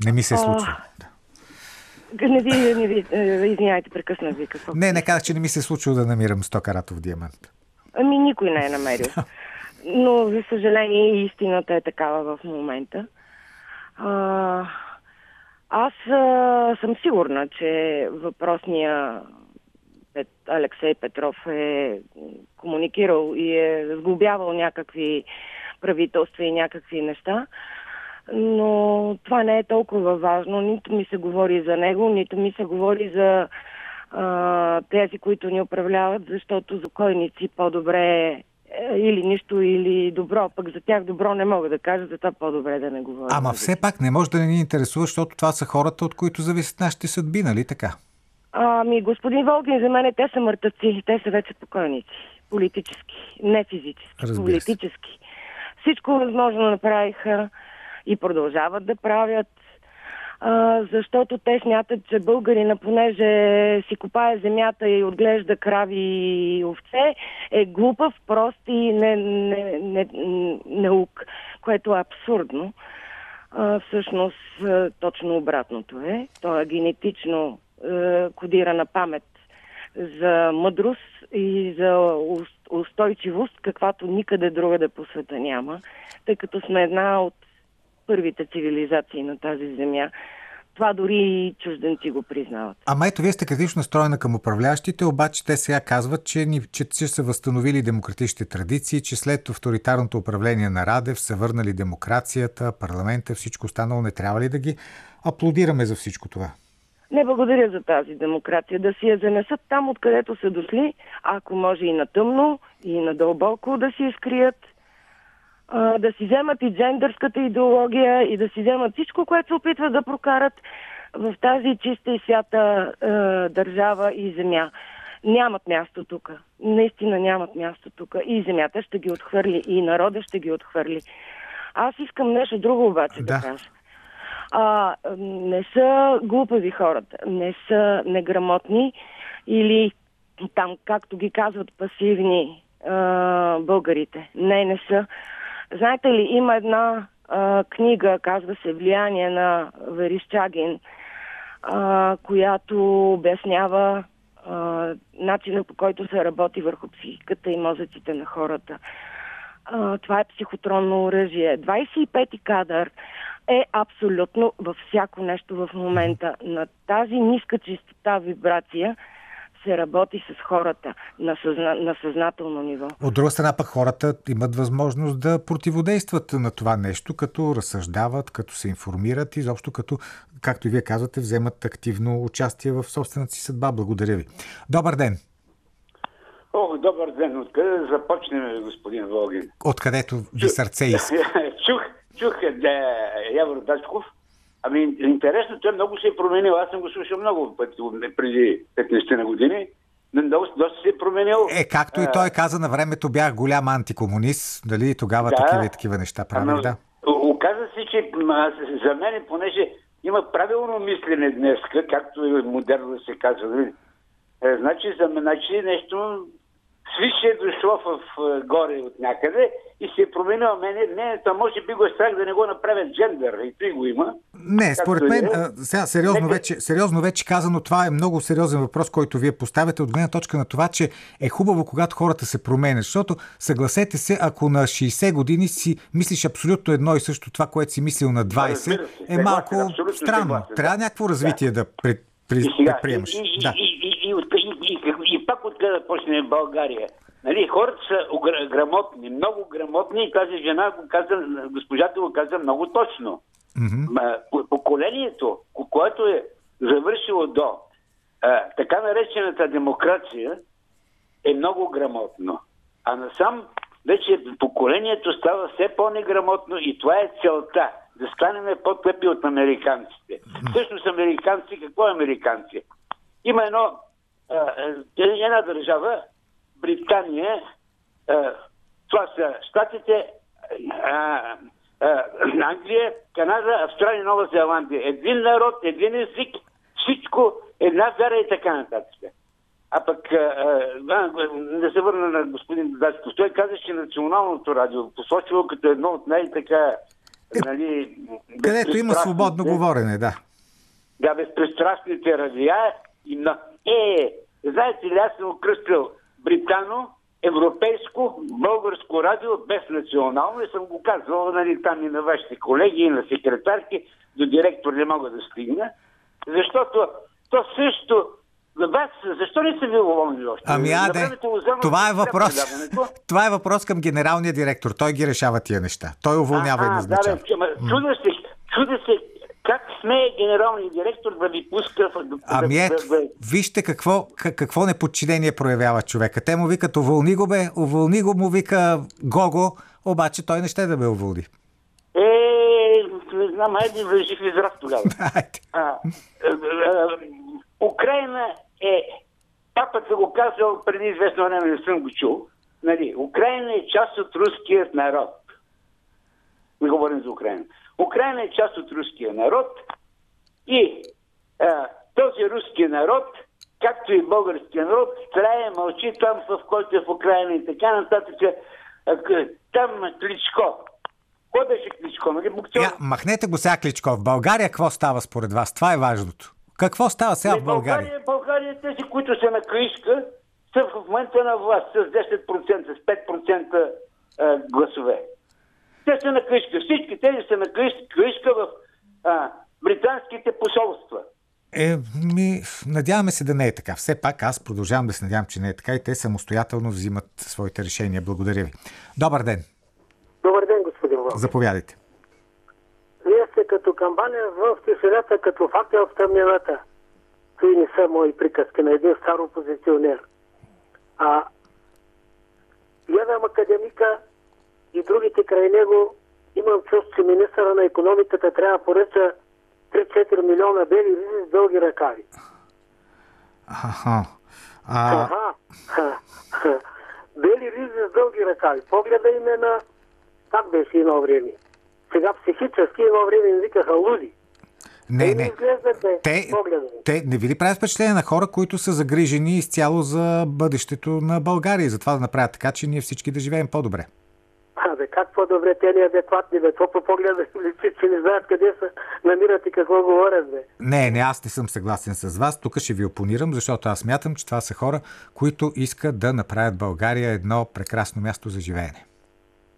не ми се А. случва. Не ви, не ви, е, извинявайте, прекъснах ви какво. Не, не казах, че не ми се е случило да намирам 100 каратов диамант. Ами никой не е намерил. Но, за съжаление, истината е такава в момента. А, аз а, съм сигурна, че въпросния Пет, Алексей Петров е комуникирал и е сглобявал някакви правителства и някакви неща. Но това не е толкова важно. Нито ми се говори за него, нито ми се говори за а, тези, които ни управляват, защото за койници по-добре е или нищо, или добро. Пък за тях добро не мога да кажа, затова по-добре да не говоря. Ама все пак не може да не ни интересува, защото това са хората, от които зависят нашите съдби, нали така? Ами, господин Волгин, за мен те са мъртъци, те са вече покойници. Политически, не физически, Разбира се. политически. Всичко възможно направиха и продължават да правят, защото те смятат, че българина, понеже си копае земята и отглежда крави и овце, е глупав, прост и не, не, не, наук, което е абсурдно. А, всъщност точно обратното е. То е генетично е, кодирана памет за мъдрост и за ус- устойчивост, каквато никъде другаде по света няма, тъй като сме една от първите цивилизации на тази земя. Това дори и чужденци го признават. Ама ето, вие сте критично настроена към управляващите, обаче те сега казват, че, ни, че, че са възстановили демократичните традиции, че след авторитарното управление на Радев са върнали демокрацията, парламента, всичко останало. Не трябва ли да ги аплодираме за всичко това? Не благодаря за тази демокрация. Да си я занесат там, откъдето са дошли, ако може и на тъмно, и на дълбоко да си скрият, а, да си вземат и джендърската идеология и да си вземат всичко, което се опитват да прокарат в тази чиста и свята а, държава и земя. Нямат място тук. Наистина нямат място тук. И земята ще ги отхвърли, и народа ще ги отхвърли. Аз искам нещо друго обаче да, Да. да кажа. А, не са глупави хората, не са неграмотни или там, както ги казват, пасивни а, българите. Не, не са. Знаете ли, има една а, книга, казва се Влияние на Верищагин, а, която обяснява а, начина по който се работи върху психиката и мозъците на хората. А, това е психотронно оръжие. 25-ти кадър е абсолютно във всяко нещо в момента. На тази ниска чистота вибрация се работи с хората на, съзна... на съзнателно ниво. От друга страна пък хората имат възможност да противодействат на това нещо, като разсъждават, като се информират, изобщо като, както и вие казвате, вземат активно участие в собствената си съдба. Благодаря ви. Добър ден! О, добър ден. Откъде да започнем, господин Волгин? Откъдето ви сърце иска. чух, чух да, Явор Дачков. Ами, интересно, той много се е променил. Аз съм го слушал много пъти преди 15 на години. Но Много, доста се е променил. Е, както и той каза, на времето бях голям антикомунист, дали тогава Да. такива и такива неща правих, Ама, да. Оказа се, че за мен, понеже има правилно мислене днес, както е модерно се казва. нали? Е, значи, за мен, значи нещо свише е дошло в, горе от някъде и се е променило мене. Не, то може би го е страх да не го направят джендър. И той го има. Не, според мен, е. сега сериозно Нека- вече, сериозно вече казано, това е много сериозен въпрос, който вие поставяте от гледна точка на това, че е хубаво, когато хората се променят. Защото, съгласете се, ако на 60 години си мислиш абсолютно едно и също това, което си мислил на 20, разбира се, е малко абсолютно странно. Трябва някакво развитие да, пред, при, И сега, предприемаш. и, и, Да. и, и, и, и, и, и, и пак откъде да почнем в България. Нали, хората са грамотни, много грамотни и тази жена го каза, госпожата го каза много точно. По- поколението, ко- което е завършило до а, така наречената демокрация, е много грамотно. А насам вече поколението става все по-неграмотно и това е целта. Да станем по-тъпи от американците. Всъщност американци, какво е американци? Има едно, една държава, Британия, а, това са Штатите, Англия, Канада, Австралия, Нова Зеландия. Един народ, един език, всичко, една вяра и така нататък. А пък, а, а, да се върна на господин Дачков, той каза, че националното радио посочило като едно от най-така, нали... Където има свободно говорене, да. да, безпристрастните радиа и на... Е, знаете ли, аз съм окръстил британо, европейско, българско радио без национално и съм го казвал нали, там и на вашите колеги, и на секретарки, до директор не мога да стигна, защото то също за вас, защо не са ви уволнили още? Ами аде, вземат това е въпрос. Това е въпрос към генералния директор. Той ги решава тия неща. Той уволнява и А, назначава. Да, ама чуда се, чуда се, как смее генералният директор да ви пуска в... Ами ето, вижте какво, как- какво неподчинение проявява човека. Те му викат, уволни го бе, уволни го, му вика Гого, обаче той не ще да ме уволни. Е, не знам, айде жив и здрав тогава. А, Украина е, папата го казал преди известно време, не съм го чул, нали, Украина е част от руският народ. Не говорим за Украина. Украина е част от руския народ и а, този руски народ, както и българския народ, трае, мълчи там, в който е в Украина и така нататък. А, Там Кличко. Кой беше Кличко? Нали? Я, махнете го сега Кличко. В България какво става според вас? Това е важното. Какво става сега в България? България, България тези, които са на каишка, са в момента на власт с 10%, с 5% а, гласове. Те са на каишка. Всички тези са на каишка в а, британските посолства. Е, ми, надяваме се да не е така. Все пак аз продължавам да се надявам, че не е така и те самостоятелно взимат своите решения. Благодаря ви. Добър ден. Добър ден, господин Вълк. Заповядайте. Вие сте като камбаня в тишината, като факел в тъмнината. това не са мои приказки на един стар опозиционер. А гледам академика и другите край него, имам чувство, че министъра на економиката трябва да поръча 3-4 милиона бели ризи с дълги ръкави. Аха. А. Бели ризи с дълги ръкави. Погледа им е на... Как беше едно време? Сега психически едно време им викаха луди. не, Те не. изглеждат бе, Те, те не ви ли правят впечатление на хора, които са загрижени изцяло за бъдещето на България и за това да направят така, че ние всички да живеем по-добре? Абе, как по-добре те неадекватни, бе? Това по погледа им личи, че не знаят къде се намират и какво говорят, бе. Не, не, аз не съм съгласен с вас. Тук ще ви опонирам, защото аз мятам, че това са хора, които искат да направят България едно прекрасно място за живеене.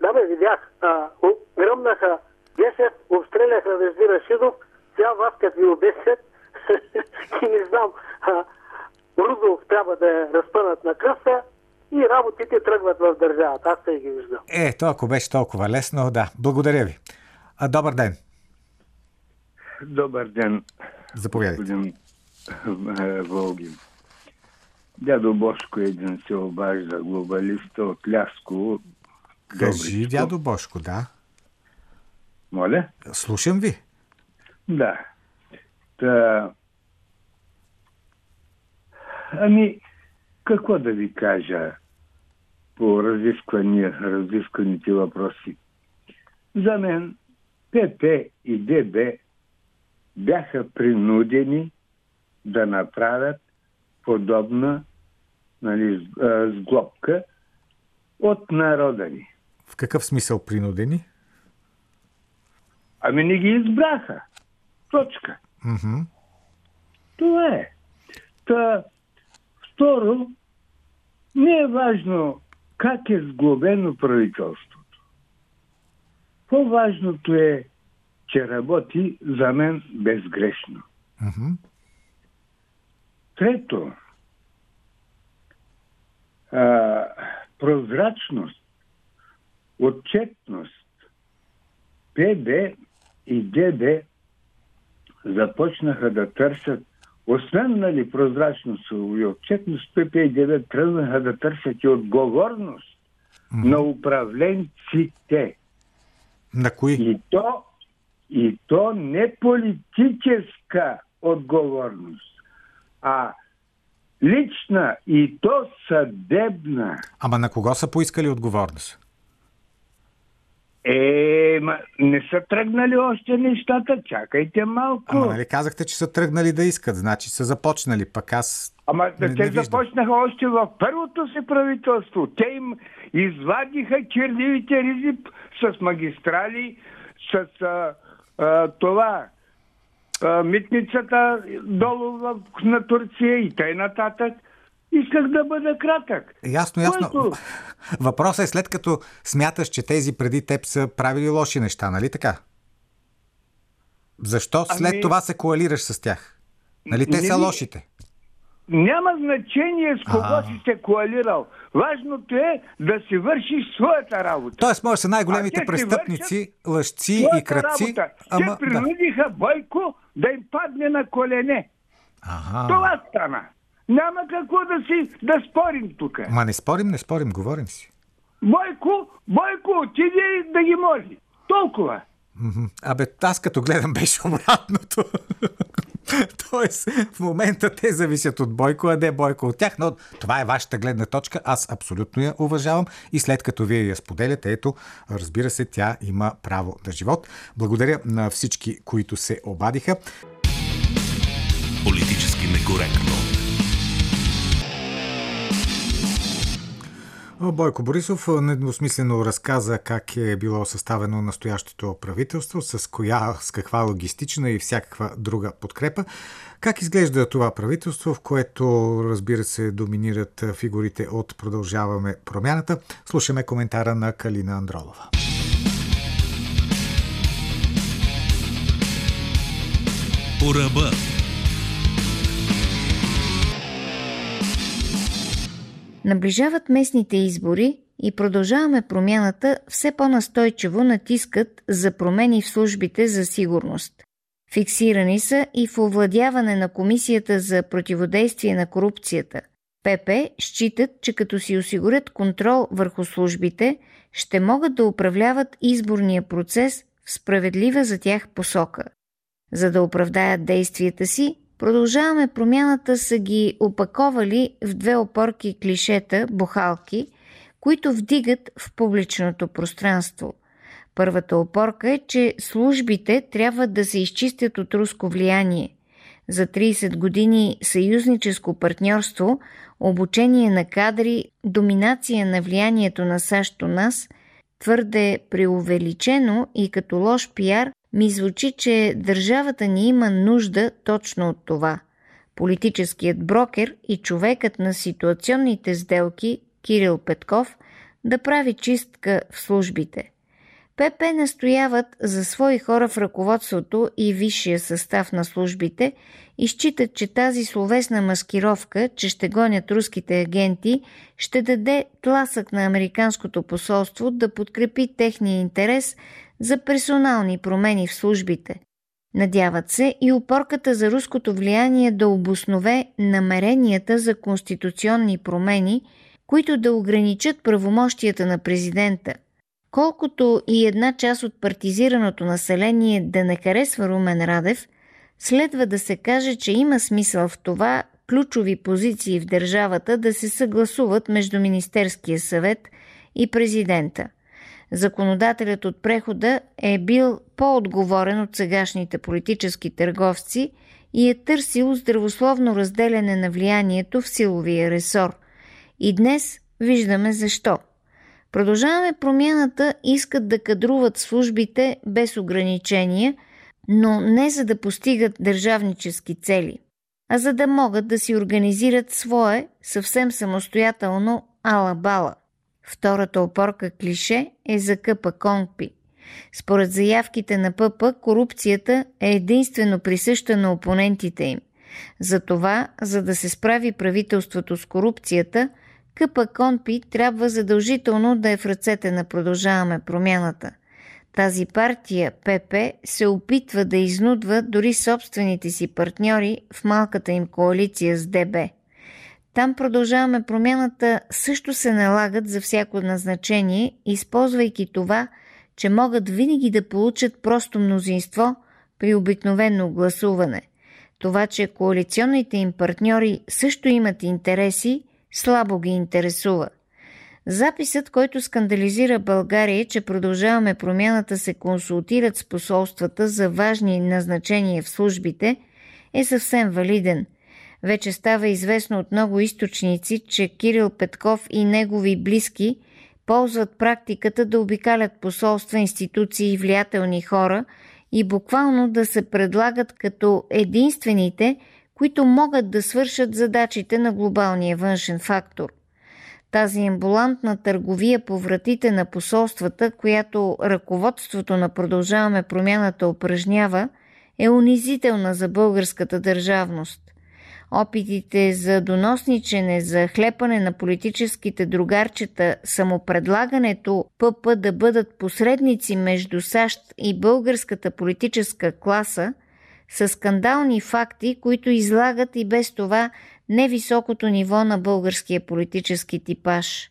Да, бе, видях. А, гръмнаха 10, обстреляха Вежди Рашидов, сега вас като ви обесят, и не знам, а, Рудов трябва да я разпънат на кръста и работите тръгват в държавата. Аз тъй ги виждам. Е, то ако беше толкова лесно, да. Благодаря ви. А, добър ден. Добър ден, Заповядайте. господин е, Волгин. Дядо Бошко един се обажда, глобалиста от Лясково. Кажи, Добричко. дядо Бошко, да. Моля? Слушам ви. Да. Та... Ами, какво да ви кажа по разисквания, разискваните въпроси? За мен ПП и ДБ бяха принудени да направят подобна нали, сглобка от народа ни. В какъв смисъл принудени? Ами не ги избраха. Точка. Мгм. Това е. Та, второ, не е важно как е сглобено правителството. По-важното е, че работи за мен безгрешно. Мгм. Трето, а, прозрачност, отчетност. ПД и ДД започнаха да търсят, освен нали, прозрачност и отчетност, ПП и ДД тръгнаха да търсят и отговорност на управленците. На кои? И то, и то не политическа отговорност, а лична и то съдебна. Ама на кого са поискали отговорност? Е, ма, не са тръгнали още нещата, чакайте малко. Ама нали казахте, че са тръгнали да искат, значи са започнали, пък аз Ама не, те не започнаха още в първото си правителство. Те им извадиха чернивите ризи с магистрали, с а, а, това а, митницата долу в, на Турция и тъй нататък. Исках да бъда кратък. Ясно, ясно. Който- Въпросът е след като смяташ, че тези преди теб са правили лоши неща, нали така? Защо след Ами- това се коалираш с тях? Нали те Не са лошите? Няма значение с кого А. си се коалирал. Важното е да си вършиш своята работа. Тоест, може да са най-големите престъпници, лъжци и работа. Ама, Те да. принудиха Бойко да им падне на колене. Ага. Това стана. Няма какво да си да спорим тук. Ма не спорим, не спорим, говорим си. Бойко, Бойко отиде да ги моли. Толкова. Абе, аз като гледам беше обратното. Тоест, в момента те зависят от Бойко, а не Бойко от тях, но това е вашата гледна точка. Аз абсолютно я уважавам и след като вие я споделяте, ето, разбира се, тя има право на живот. Благодаря на всички, които се обадиха. Политически некоректно. Бойко Борисов недвусмислено разказа как е било съставено настоящото правителство, с коя, с каква логистична и всякаква друга подкрепа. Как изглежда това правителство, в което, разбира се, доминират фигурите от Продължаваме промяната? Слушаме коментара на Калина Андролова. По ръба. Наближават местните избори и продължаваме промяната все по-настойчиво натискат за промени в службите за сигурност. Фиксирани са и в овладяване на Комисията за противодействие на корупцията. ПП считат, че като си осигурят контрол върху службите, ще могат да управляват изборния процес в справедлива за тях посока. За да оправдаят действията си, продължаваме промяната са ги опаковали в две опорки клишета, бухалки, които вдигат в публичното пространство. Първата опорка е, че службите трябва да се изчистят от руско влияние. За 30 години съюзническо партньорство, обучение на кадри, доминация на влиянието на САЩ у нас, твърде преувеличено и като лош пиар, ми звучи, че държавата ни има нужда точно от това. Политическият брокер и човекът на ситуационните сделки Кирил Петков да прави чистка в службите. ПП настояват за свои хора в ръководството и висшия състав на службите и считат, че тази словесна маскировка, че ще гонят руските агенти, ще даде тласък на Американското посолство да подкрепи техния интерес за персонални промени в службите. Надяват се и опорката за руското влияние да обоснове намеренията за конституционни промени, които да ограничат правомощията на президента. Колкото и една част от партизираното население да не харесва Румен Радев, следва да се каже, че има смисъл в това ключови позиции в държавата да се съгласуват между Министерския съвет и президента. Законодателят от прехода е бил по-отговорен от сегашните политически търговци и е търсил здравословно разделяне на влиянието в силовия ресор. И днес виждаме защо. Продължаваме промяната искат да кадруват службите без ограничения, но не за да постигат държавнически цели, а за да могат да си организират свое съвсем самостоятелно ала-бала. Втората опорка клише е за Къпа Конгпи. Според заявките на ПП, корупцията е единствено присъща на опонентите им. Затова, за да се справи правителството с корупцията, Къпа Конпи трябва задължително да е в ръцете на Продължаваме промяната. Тази партия, ПП, се опитва да изнудва дори собствените си партньори в малката им коалиция с ДБ – там продължаваме промяната също се налагат за всяко назначение, използвайки това, че могат винаги да получат просто мнозинство при обикновено гласуване. Това, че коалиционните им партньори също имат интереси, слабо ги интересува. Записът, който скандализира България, че продължаваме промяната се консултират с посолствата за важни назначения в службите, е съвсем валиден – вече става известно от много източници, че Кирил Петков и негови близки ползват практиката да обикалят посолства, институции и влиятелни хора и буквално да се предлагат като единствените, които могат да свършат задачите на глобалния външен фактор. Тази амбулантна търговия по вратите на посолствата, която ръководството на Продължаваме промяната упражнява, е унизителна за българската държавност опитите за доносничене, за хлепане на политическите другарчета, самопредлагането ПП да бъдат посредници между САЩ и българската политическа класа са скандални факти, които излагат и без това невисокото ниво на българския политически типаж.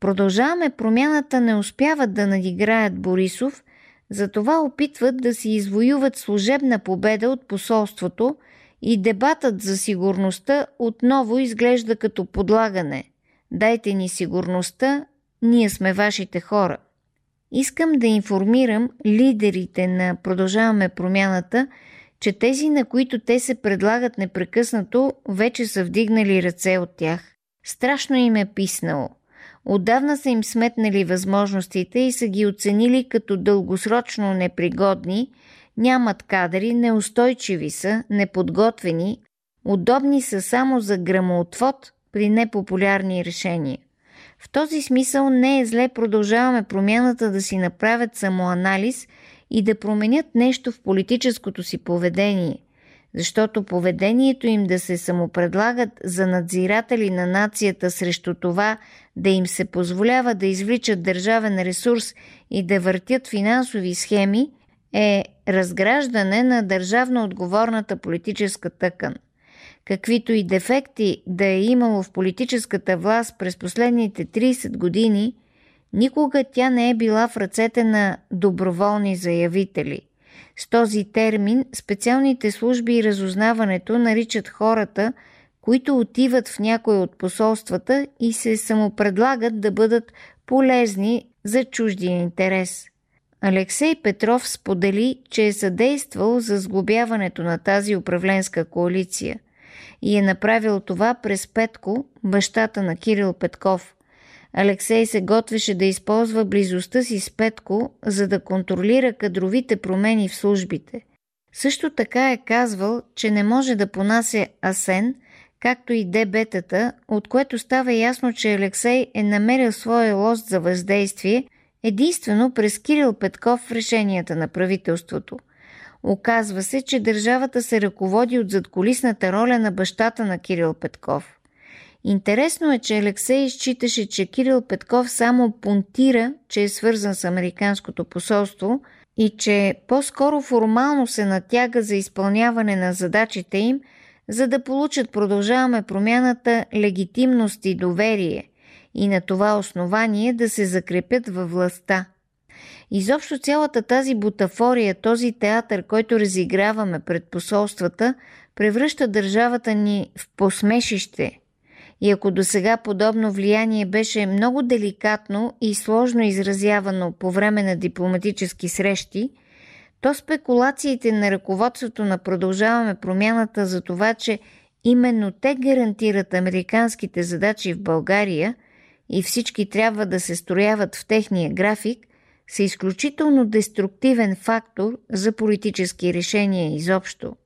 Продължаваме промяната не успяват да надиграят Борисов, затова опитват да си извоюват служебна победа от посолството – и дебатът за сигурността отново изглежда като подлагане. Дайте ни сигурността, ние сме вашите хора. Искам да информирам лидерите на Продължаваме промяната, че тези, на които те се предлагат непрекъснато, вече са вдигнали ръце от тях. Страшно им е писнало. Отдавна са им сметнали възможностите и са ги оценили като дългосрочно непригодни – нямат кадри, неустойчиви са, неподготвени, удобни са само за грамоотвод при непопулярни решения. В този смисъл не е зле продължаваме промяната да си направят самоанализ и да променят нещо в политическото си поведение, защото поведението им да се самопредлагат за надзиратели на нацията срещу това да им се позволява да извличат държавен ресурс и да въртят финансови схеми – е разграждане на държавно отговорната политическа тъкан. Каквито и дефекти да е имало в политическата власт през последните 30 години, никога тя не е била в ръцете на доброволни заявители. С този термин специалните служби и разузнаването наричат хората, които отиват в някой от посолствата и се самопредлагат да бъдат полезни за чуждия интерес. Алексей Петров сподели, че е съдействал за сглобяването на тази управленска коалиция и е направил това през Петко, бащата на Кирил Петков. Алексей се готвеше да използва близостта си с Петко, за да контролира кадровите промени в службите. Също така е казвал, че не може да понася Асен, както и ДБ-тата, от което става ясно, че Алексей е намерил своя лост за въздействие единствено през Кирил Петков в решенията на правителството. Оказва се, че държавата се ръководи от задколисната роля на бащата на Кирил Петков. Интересно е, че Алексей изчиташе, че Кирил Петков само понтира, че е свързан с Американското посолство и че по-скоро формално се натяга за изпълняване на задачите им, за да получат продължаваме промяната легитимност и доверие – и на това основание да се закрепят във властта. Изобщо цялата тази бутафория, този театър, който разиграваме пред посолствата, превръща държавата ни в посмешище. И ако до сега подобно влияние беше много деликатно и сложно изразявано по време на дипломатически срещи, то спекулациите на ръководството на Продължаваме промяната за това, че именно те гарантират американските задачи в България – и всички трябва да се строяват в техния график, са изключително деструктивен фактор за политически решения изобщо.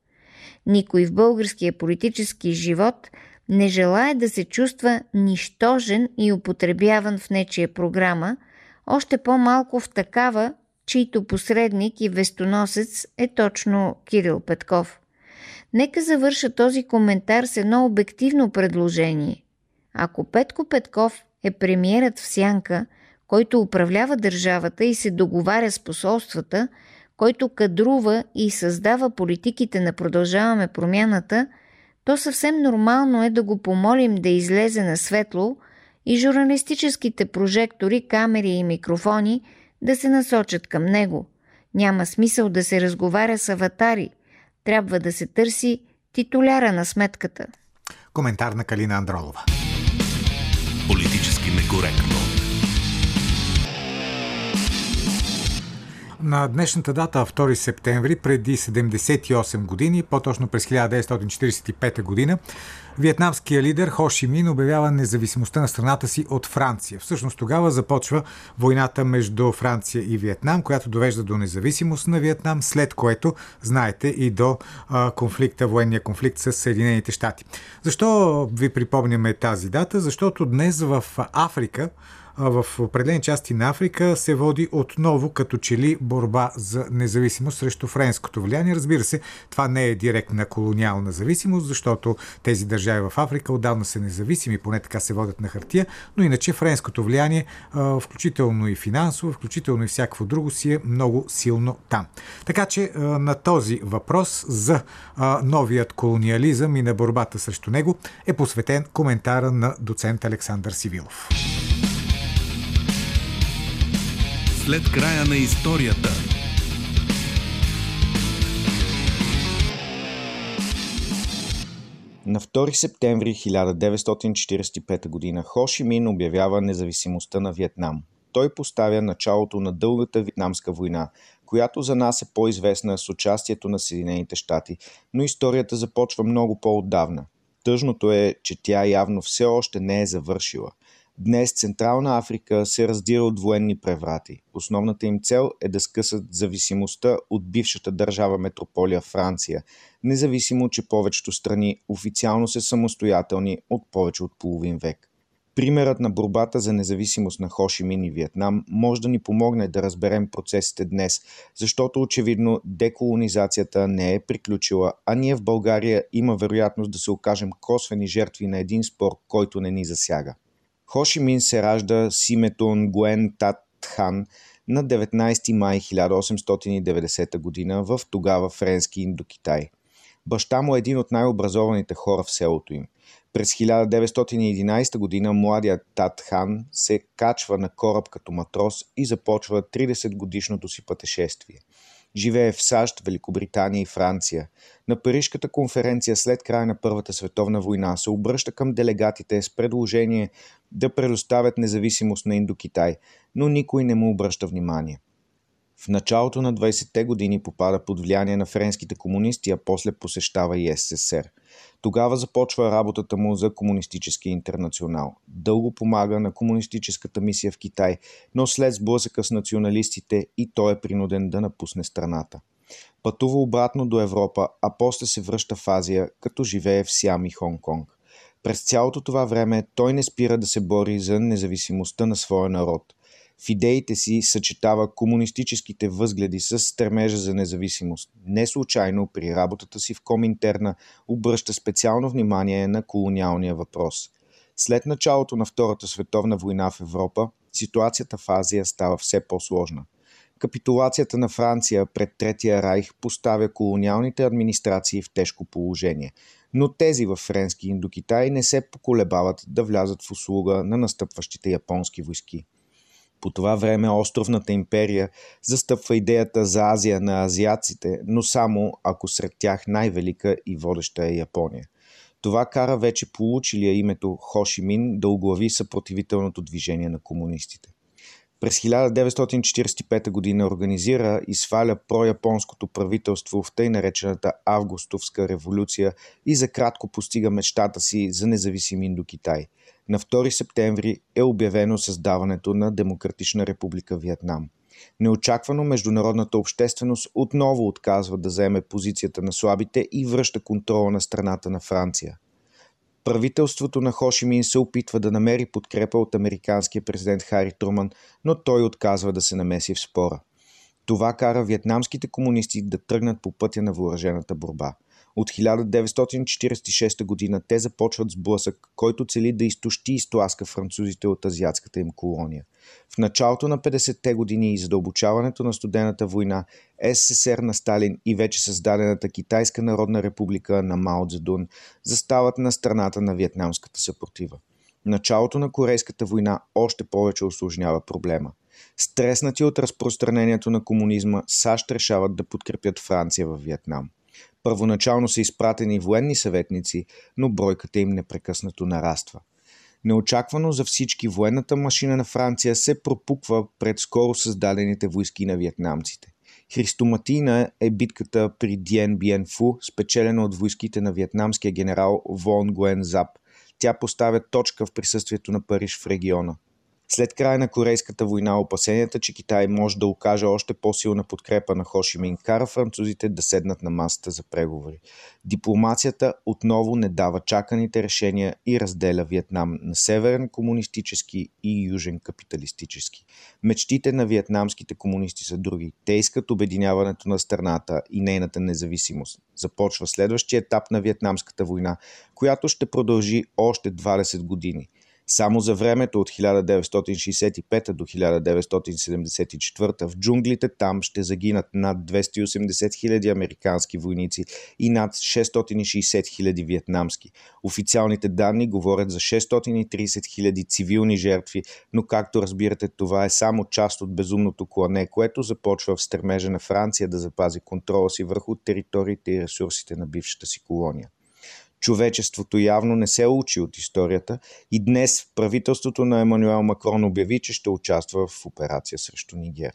Никой в българския политически живот не желая да се чувства нищожен и употребяван в нечия програма, още по-малко в такава, чийто посредник и вестоносец е точно Кирил Петков. Нека завърша този коментар с едно обективно предложение. Ако Петко Петков е премиерът в сянка, който управлява държавата и се договаря с посолствата, който кадрува и създава политиките на продължаваме промяната, то съвсем нормално е да го помолим да излезе на светло и журналистическите прожектори, камери и микрофони да се насочат към него. Няма смисъл да се разговаря с аватари. Трябва да се търси титуляра на сметката. Коментар на Калина Андролова. Политически некоректно. На днешната дата, 2 септември, преди 78 години, по-точно през 1945 година, вьетнамският лидер Хо Ши Мин обявява независимостта на страната си от Франция. Всъщност тогава започва войната между Франция и Виетнам, която довежда до независимост на Виетнам, след което, знаете, и до конфликта, военния конфликт с Съединените щати. Защо ви припомняме тази дата? Защото днес в Африка в определени части на Африка се води отново като че ли борба за независимост срещу френското влияние. Разбира се, това не е директна колониална зависимост, защото тези държави в Африка отдавна са независими, поне така се водят на хартия, но иначе френското влияние, включително и финансово, включително и всякакво друго, си е много силно там. Така че на този въпрос за новият колониализъм и на борбата срещу него е посветен коментара на доцент Александър Сивилов. След края на историята. На 2 септември 1945 г. Хоши Мин обявява независимостта на Виетнам. Той поставя началото на дългата вьетнамска война, която за нас е по-известна с участието на Съединените щати, но историята започва много по-отдавна. Тъжното е, че тя явно все още не е завършила – Днес Централна Африка се раздира от военни преврати. Основната им цел е да скъсат зависимостта от бившата държава метрополия Франция, независимо, че повечето страни официално са самостоятелни от повече от половин век. Примерът на борбата за независимост на Хошимин и Виетнам може да ни помогне да разберем процесите днес, защото очевидно деколонизацията не е приключила, а ние в България има вероятност да се окажем косвени жертви на един спор, който не ни засяга. Хошимин се ражда с името Нгуен Тат Хан на 19 май 1890 г. в тогава френски Индокитай. Баща му е един от най-образованите хора в селото им. През 1911 г. младият Тат Хан се качва на кораб като матрос и започва 30-годишното си пътешествие. Живее в САЩ, Великобритания и Франция. На Парижката конференция след края на Първата световна война се обръща към делегатите с предложение да предоставят независимост на Индокитай, но никой не му обръща внимание. В началото на 20-те години попада под влияние на френските комунисти, а после посещава и СССР. Тогава започва работата му за Комунистическия интернационал. Дълго помага на комунистическата мисия в Китай, но след сблъсъка с националистите и той е принуден да напусне страната. Пътува обратно до Европа, а после се връща в Азия, като живее в Сиам и Хонг-Конг. През цялото това време той не спира да се бори за независимостта на своя народ – в идеите си съчетава комунистическите възгледи с стремежа за независимост. Не случайно при работата си в Коминтерна обръща специално внимание на колониалния въпрос. След началото на Втората световна война в Европа, ситуацията в Азия става все по-сложна. Капитулацията на Франция пред Третия райх поставя колониалните администрации в тежко положение, но тези в френски Индокитай не се поколебават да влязат в услуга на настъпващите японски войски. По това време островната империя застъпва идеята за Азия на азиаците, но само ако сред тях най-велика и водеща е Япония. Това кара вече получилия името Хошимин да оглави съпротивителното движение на комунистите. През 1945 г. организира и сваля прояпонското правителство в тъй наречената Августовска революция и за кратко постига мечтата си за независим Индокитай – на 2 септември е обявено създаването на Демократична република Виетнам. Неочаквано международната общественост отново отказва да заеме позицията на слабите и връща контрола на страната на Франция. Правителството на Хошимин се опитва да намери подкрепа от американския президент Хари Труман, но той отказва да се намеси в спора. Това кара вьетнамските комунисти да тръгнат по пътя на въоръжената борба – от 1946 година те започват сблъсък, който цели да изтощи и изтласка французите от азиатската им колония. В началото на 50-те години и задълбочаването на студената война, СССР на Сталин и вече създадената Китайска народна република на Мао Цзедун застават на страната на вьетнамската съпротива. Началото на Корейската война още повече осложнява проблема. Стреснати от разпространението на комунизма, САЩ решават да подкрепят Франция в Виетнам. Първоначално са изпратени военни съветници, но бройката им непрекъснато нараства. Неочаквано за всички военната машина на Франция се пропуква пред скоро създадените войски на вьетнамците. Христоматина е битката при Диен Биен Фу, спечелена от войските на вьетнамския генерал Вон Гуен Зап. Тя поставя точка в присъствието на Париж в региона – след края на Корейската война опасенията, че Китай може да окаже още по-силна подкрепа на Хошимин, кара французите да седнат на масата за преговори. Дипломацията отново не дава чаканите решения и разделя Виетнам на северен комунистически и южен капиталистически. Мечтите на виетнамските комунисти са други. Те искат обединяването на страната и нейната независимост. Започва следващия етап на Виетнамската война, която ще продължи още 20 години – само за времето от 1965 до 1974 в джунглите там ще загинат над 280 000 американски войници и над 660 000 вьетнамски. Официалните данни говорят за 630 000 цивилни жертви, но както разбирате това е само част от безумното клане, което започва в стремежа на Франция да запази контрола си върху териториите и ресурсите на бившата си колония. Човечеството явно не се учи от историята и днес правителството на Емануел Макрон обяви, че ще участва в операция срещу Нигер.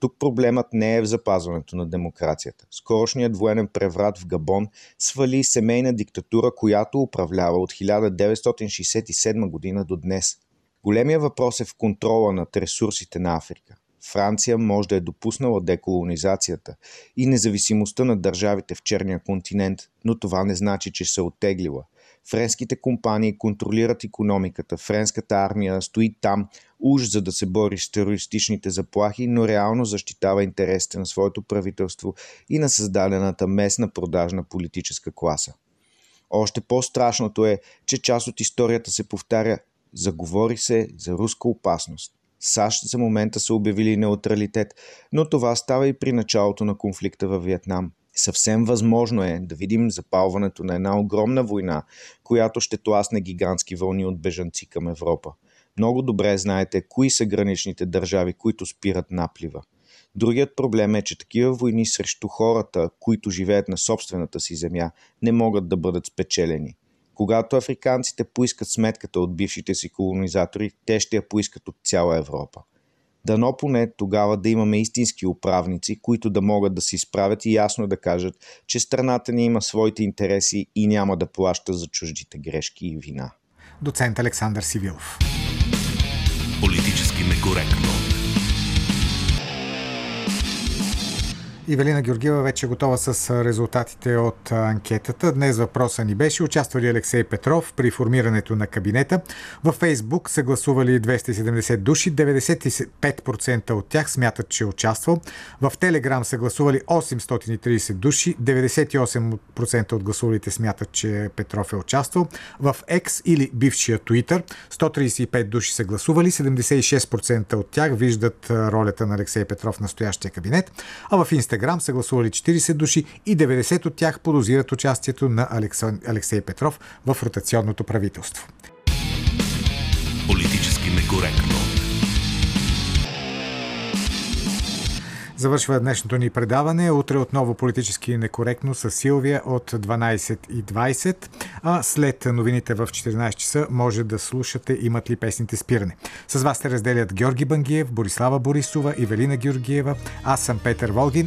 Тук проблемът не е в запазването на демокрацията. Скорошният военен преврат в Габон свали семейна диктатура, която управлява от 1967 година до днес. Големия въпрос е в контрола над ресурсите на Африка. Франция може да е допуснала деколонизацията и независимостта на държавите в черния континент, но това не значи, че се оттеглила. Френските компании контролират економиката, френската армия стои там уж за да се бори с терористичните заплахи, но реално защитава интересите на своето правителство и на създадената местна продажна политическа класа. Още по-страшното е, че част от историята се повтаря Заговори се за руска опасност. САЩ за момента са обявили неутралитет, но това става и при началото на конфликта във Виетнам. Съвсем възможно е да видим запалването на една огромна война, която ще тласне гигантски вълни от бежанци към Европа. Много добре знаете кои са граничните държави, които спират наплива. Другият проблем е, че такива войни срещу хората, които живеят на собствената си земя, не могат да бъдат спечелени. Когато африканците поискат сметката от бившите си колонизатори, те ще я поискат от цяла Европа. Дано поне тогава да имаме истински управници, които да могат да се изправят и ясно да кажат, че страната ни има своите интереси и няма да плаща за чуждите грешки и вина. Доцент Александър Сивилов. Политически некоректно. Ивелина Георгиева вече е готова с резултатите от анкетата. Днес въпроса ни беше участва ли Алексей Петров при формирането на кабинета. Във Фейсбук са гласували 270 души, 95% от тях смятат, че е участвал. В Телеграм са гласували 830 души, 98% от гласувалите смятат, че Петров е участвал. В X или бившия Twitter 135 души са гласували, 76% от тях виждат ролята на Алексей Петров в настоящия кабинет, а в Instagram Инстаграм са гласували 40 души и 90 от тях подозират участието на Алексей Петров в ротационното правителство. Политически некоректно. Завършва днешното ни предаване. Утре отново политически некоректно с Силвия от 12.20, а след новините в 14 часа може да слушате Имат ли песните спиране. С вас се разделят Георги Бангиев, Борислава Борисова, Ивелина Георгиева, аз съм Петър Волгин